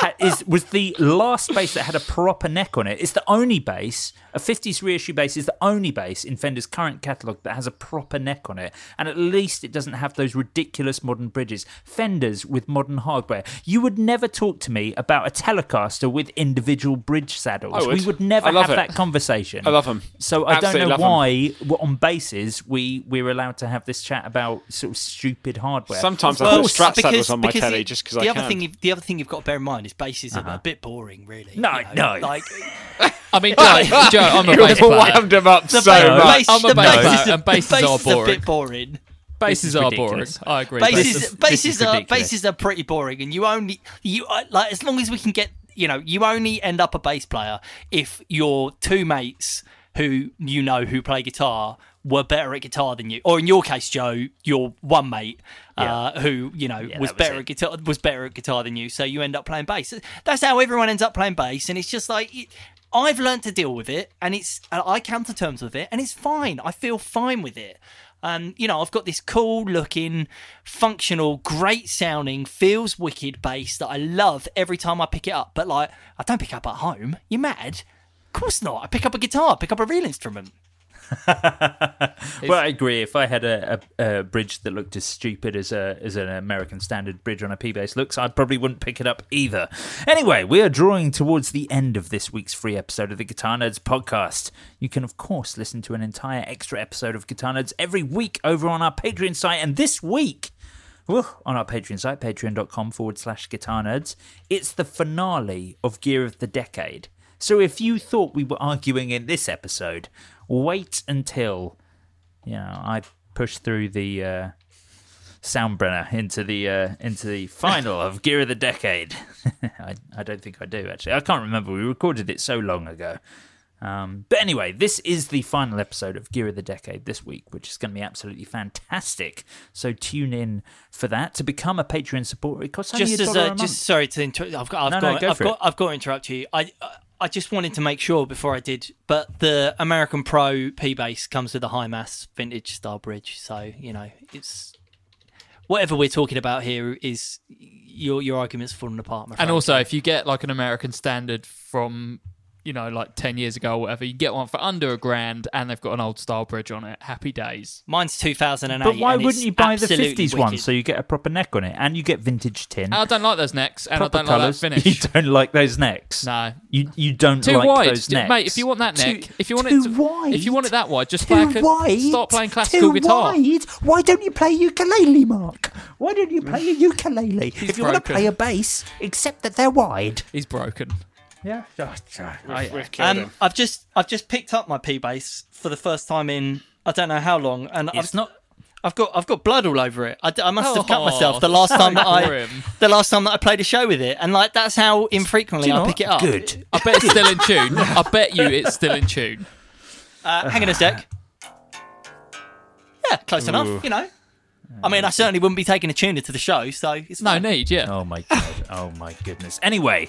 ha- is was the last bass that had a proper neck on it. It's the only bass. A 50s reissue bass is the only bass in Fender's current catalogue that has a proper neck on it, and at least it doesn't have those ridiculous modern bridges. Fenders with modern hardware. You would never talk to me about a Telecaster with individual bridge saddles. I would. We would never I love have it. that conversation. I love them. So I Absolutely don't know why well, on bases we we're allowed to have this chat about sort of stupid hardware. Sometimes I Well, put strat because- saddles on my because telly it- just because the I other can. thing, you- the other thing you've got to bear in mind is basses are a bit boring, really. No, you know, no. Like I mean, Joe, Joe I'm a You've bass player. wound them up the so ba- much. bass, I'm a the bass bass player, is and basses bass are is a boring. bit boring. Basses is are boring. I agree. Bases, bases are bases are pretty boring, and you only you uh, like as long as we can get you know you only end up a bass player if your two mates who you know who play guitar were better at guitar than you, or in your case, Joe, your one mate uh, who you know Yeah, was was better it. at guitar was better at guitar than you, so you end up playing bass. That's how everyone ends up playing bass, and it's just like. It, I've learned to deal with it, and it's and I come to terms with it, and it's fine. I feel fine with it. Um, you know, I've got this cool looking, functional, great sounding, feels wicked bass that I love every time I pick it up. But like, I don't pick up at home. You mad? Of course not. I pick up a guitar, pick up a real instrument. Well, I agree. If I had a, a, a bridge that looked as stupid as a as an American standard bridge on a P base looks, I probably wouldn't pick it up either. Anyway, we are drawing towards the end of this week's free episode of the Guitar Nerds podcast. You can, of course, listen to an entire extra episode of Guitar Nerds every week over on our Patreon site. And this week, Woo, on our Patreon site, patreon.com forward slash guitar nerds, it's the finale of Gear of the Decade. So if you thought we were arguing in this episode, wait until, you know, I push through the uh, Soundbrenner into the uh, into the final of Gear of the Decade. I, I don't think I do, actually. I can't remember. We recorded it so long ago. Um, but anyway, this is the final episode of Gear of the Decade this week, which is going to be absolutely fantastic. So tune in for that to become a Patreon supporter. It costs only Just a as dollar a a, month. just sorry to interrupt. I've got, I've No, no, got, go I've got, it. I've got to interrupt you. I, I just wanted to make sure before I did, but the American Pro P bass comes with a high mass vintage style bridge, so you know it's whatever we're talking about here is your your argument's falling apart. And also, if you get like an American standard from, you know, like 10 years ago or whatever, you get one for under a grand and they've got an old style bridge on it. Happy days. mine's 2008. But why and wouldn't you buy the absolutely 50s one so you get a proper neck on it and you get vintage tin? I don't like those necks and proper I don't like colours. that finish. You don't like those necks? No. You you don't Too like wide, those necks? mate. If you want that neck, Too- if you want too it, to, wide. if you want it that wide, just play. a ca- wide. Start playing classical Too guitar. Wide. Why don't you play ukulele, Mark? Why don't you play a ukulele? He's if you want to play a bass, except that they're wide. He's broken. Yeah. We've, we've Um. I've just I've just picked up my P bass for the first time in I don't know how long, and It's I've not. I've got I've got blood all over it. I must have cut Oh, myself the last time that I the last time that I played a show with it, and like that's how infrequently Do you I pick it up. Good. I bet it's still in tune. I bet you it's still in tune. Uh, hang on a sec. Yeah, close enough. You know. I mean, I certainly wouldn't be taking a tuner to the show, so it's No fine. need, yeah. Oh my god. Oh my goodness. Anyway,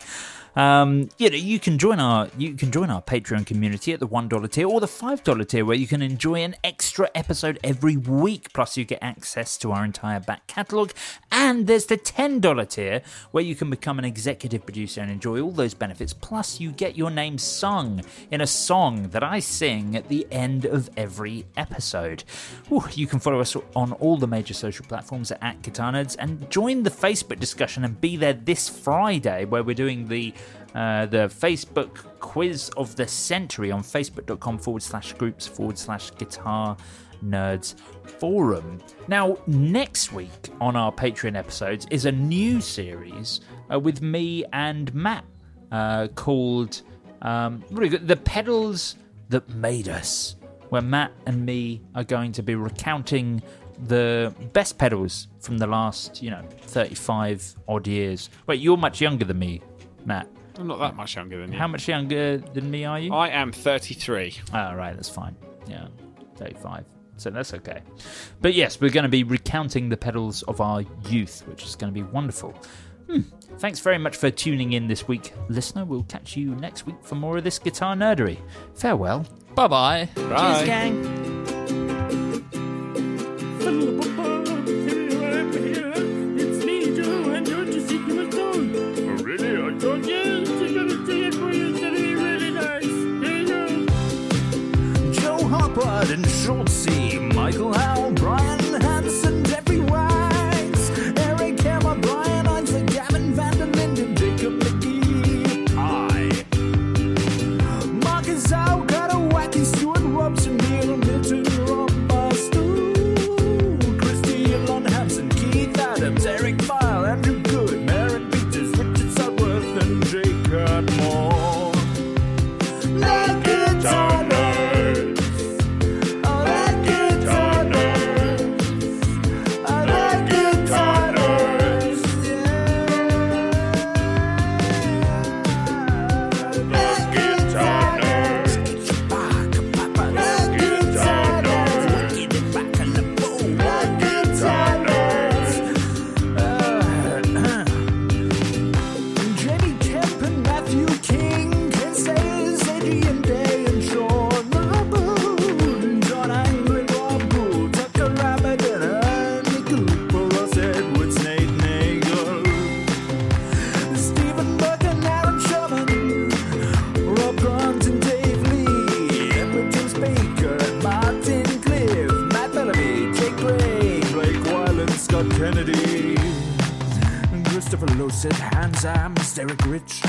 um, you know, you can join our you can join our Patreon community at the one dollar tier or the five dollar tier, where you can enjoy an extra episode every week. Plus, you get access to our entire back catalogue. And there's the ten dollar tier, where you can become an executive producer and enjoy all those benefits. Plus, you get your name sung in a song that I sing at the end of every episode. Ooh, you can follow us on all the major social platforms at Nerds and join the Facebook discussion and be there this Friday, where we're doing the uh, the Facebook quiz of the century on facebook.com forward slash groups forward slash guitar nerds forum. Now, next week on our Patreon episodes is a new series uh, with me and Matt uh, called um? The Pedals That Made Us, where Matt and me are going to be recounting the best pedals from the last, you know, 35 odd years. Wait, you're much younger than me, Matt. I'm not that much younger than you. How much younger than me are you? I am 33. Ah, right, that's fine. Yeah, 35. So that's okay. But yes, we're going to be recounting the pedals of our youth, which is going to be wonderful. Hmm. Thanks very much for tuning in this week, listener. We'll catch you next week for more of this guitar nerdery. Farewell. Bye bye. Cheers, gang. Hopper and Schultze, Michael Howe, Brian Losett, Hans Ams, Derek Rich,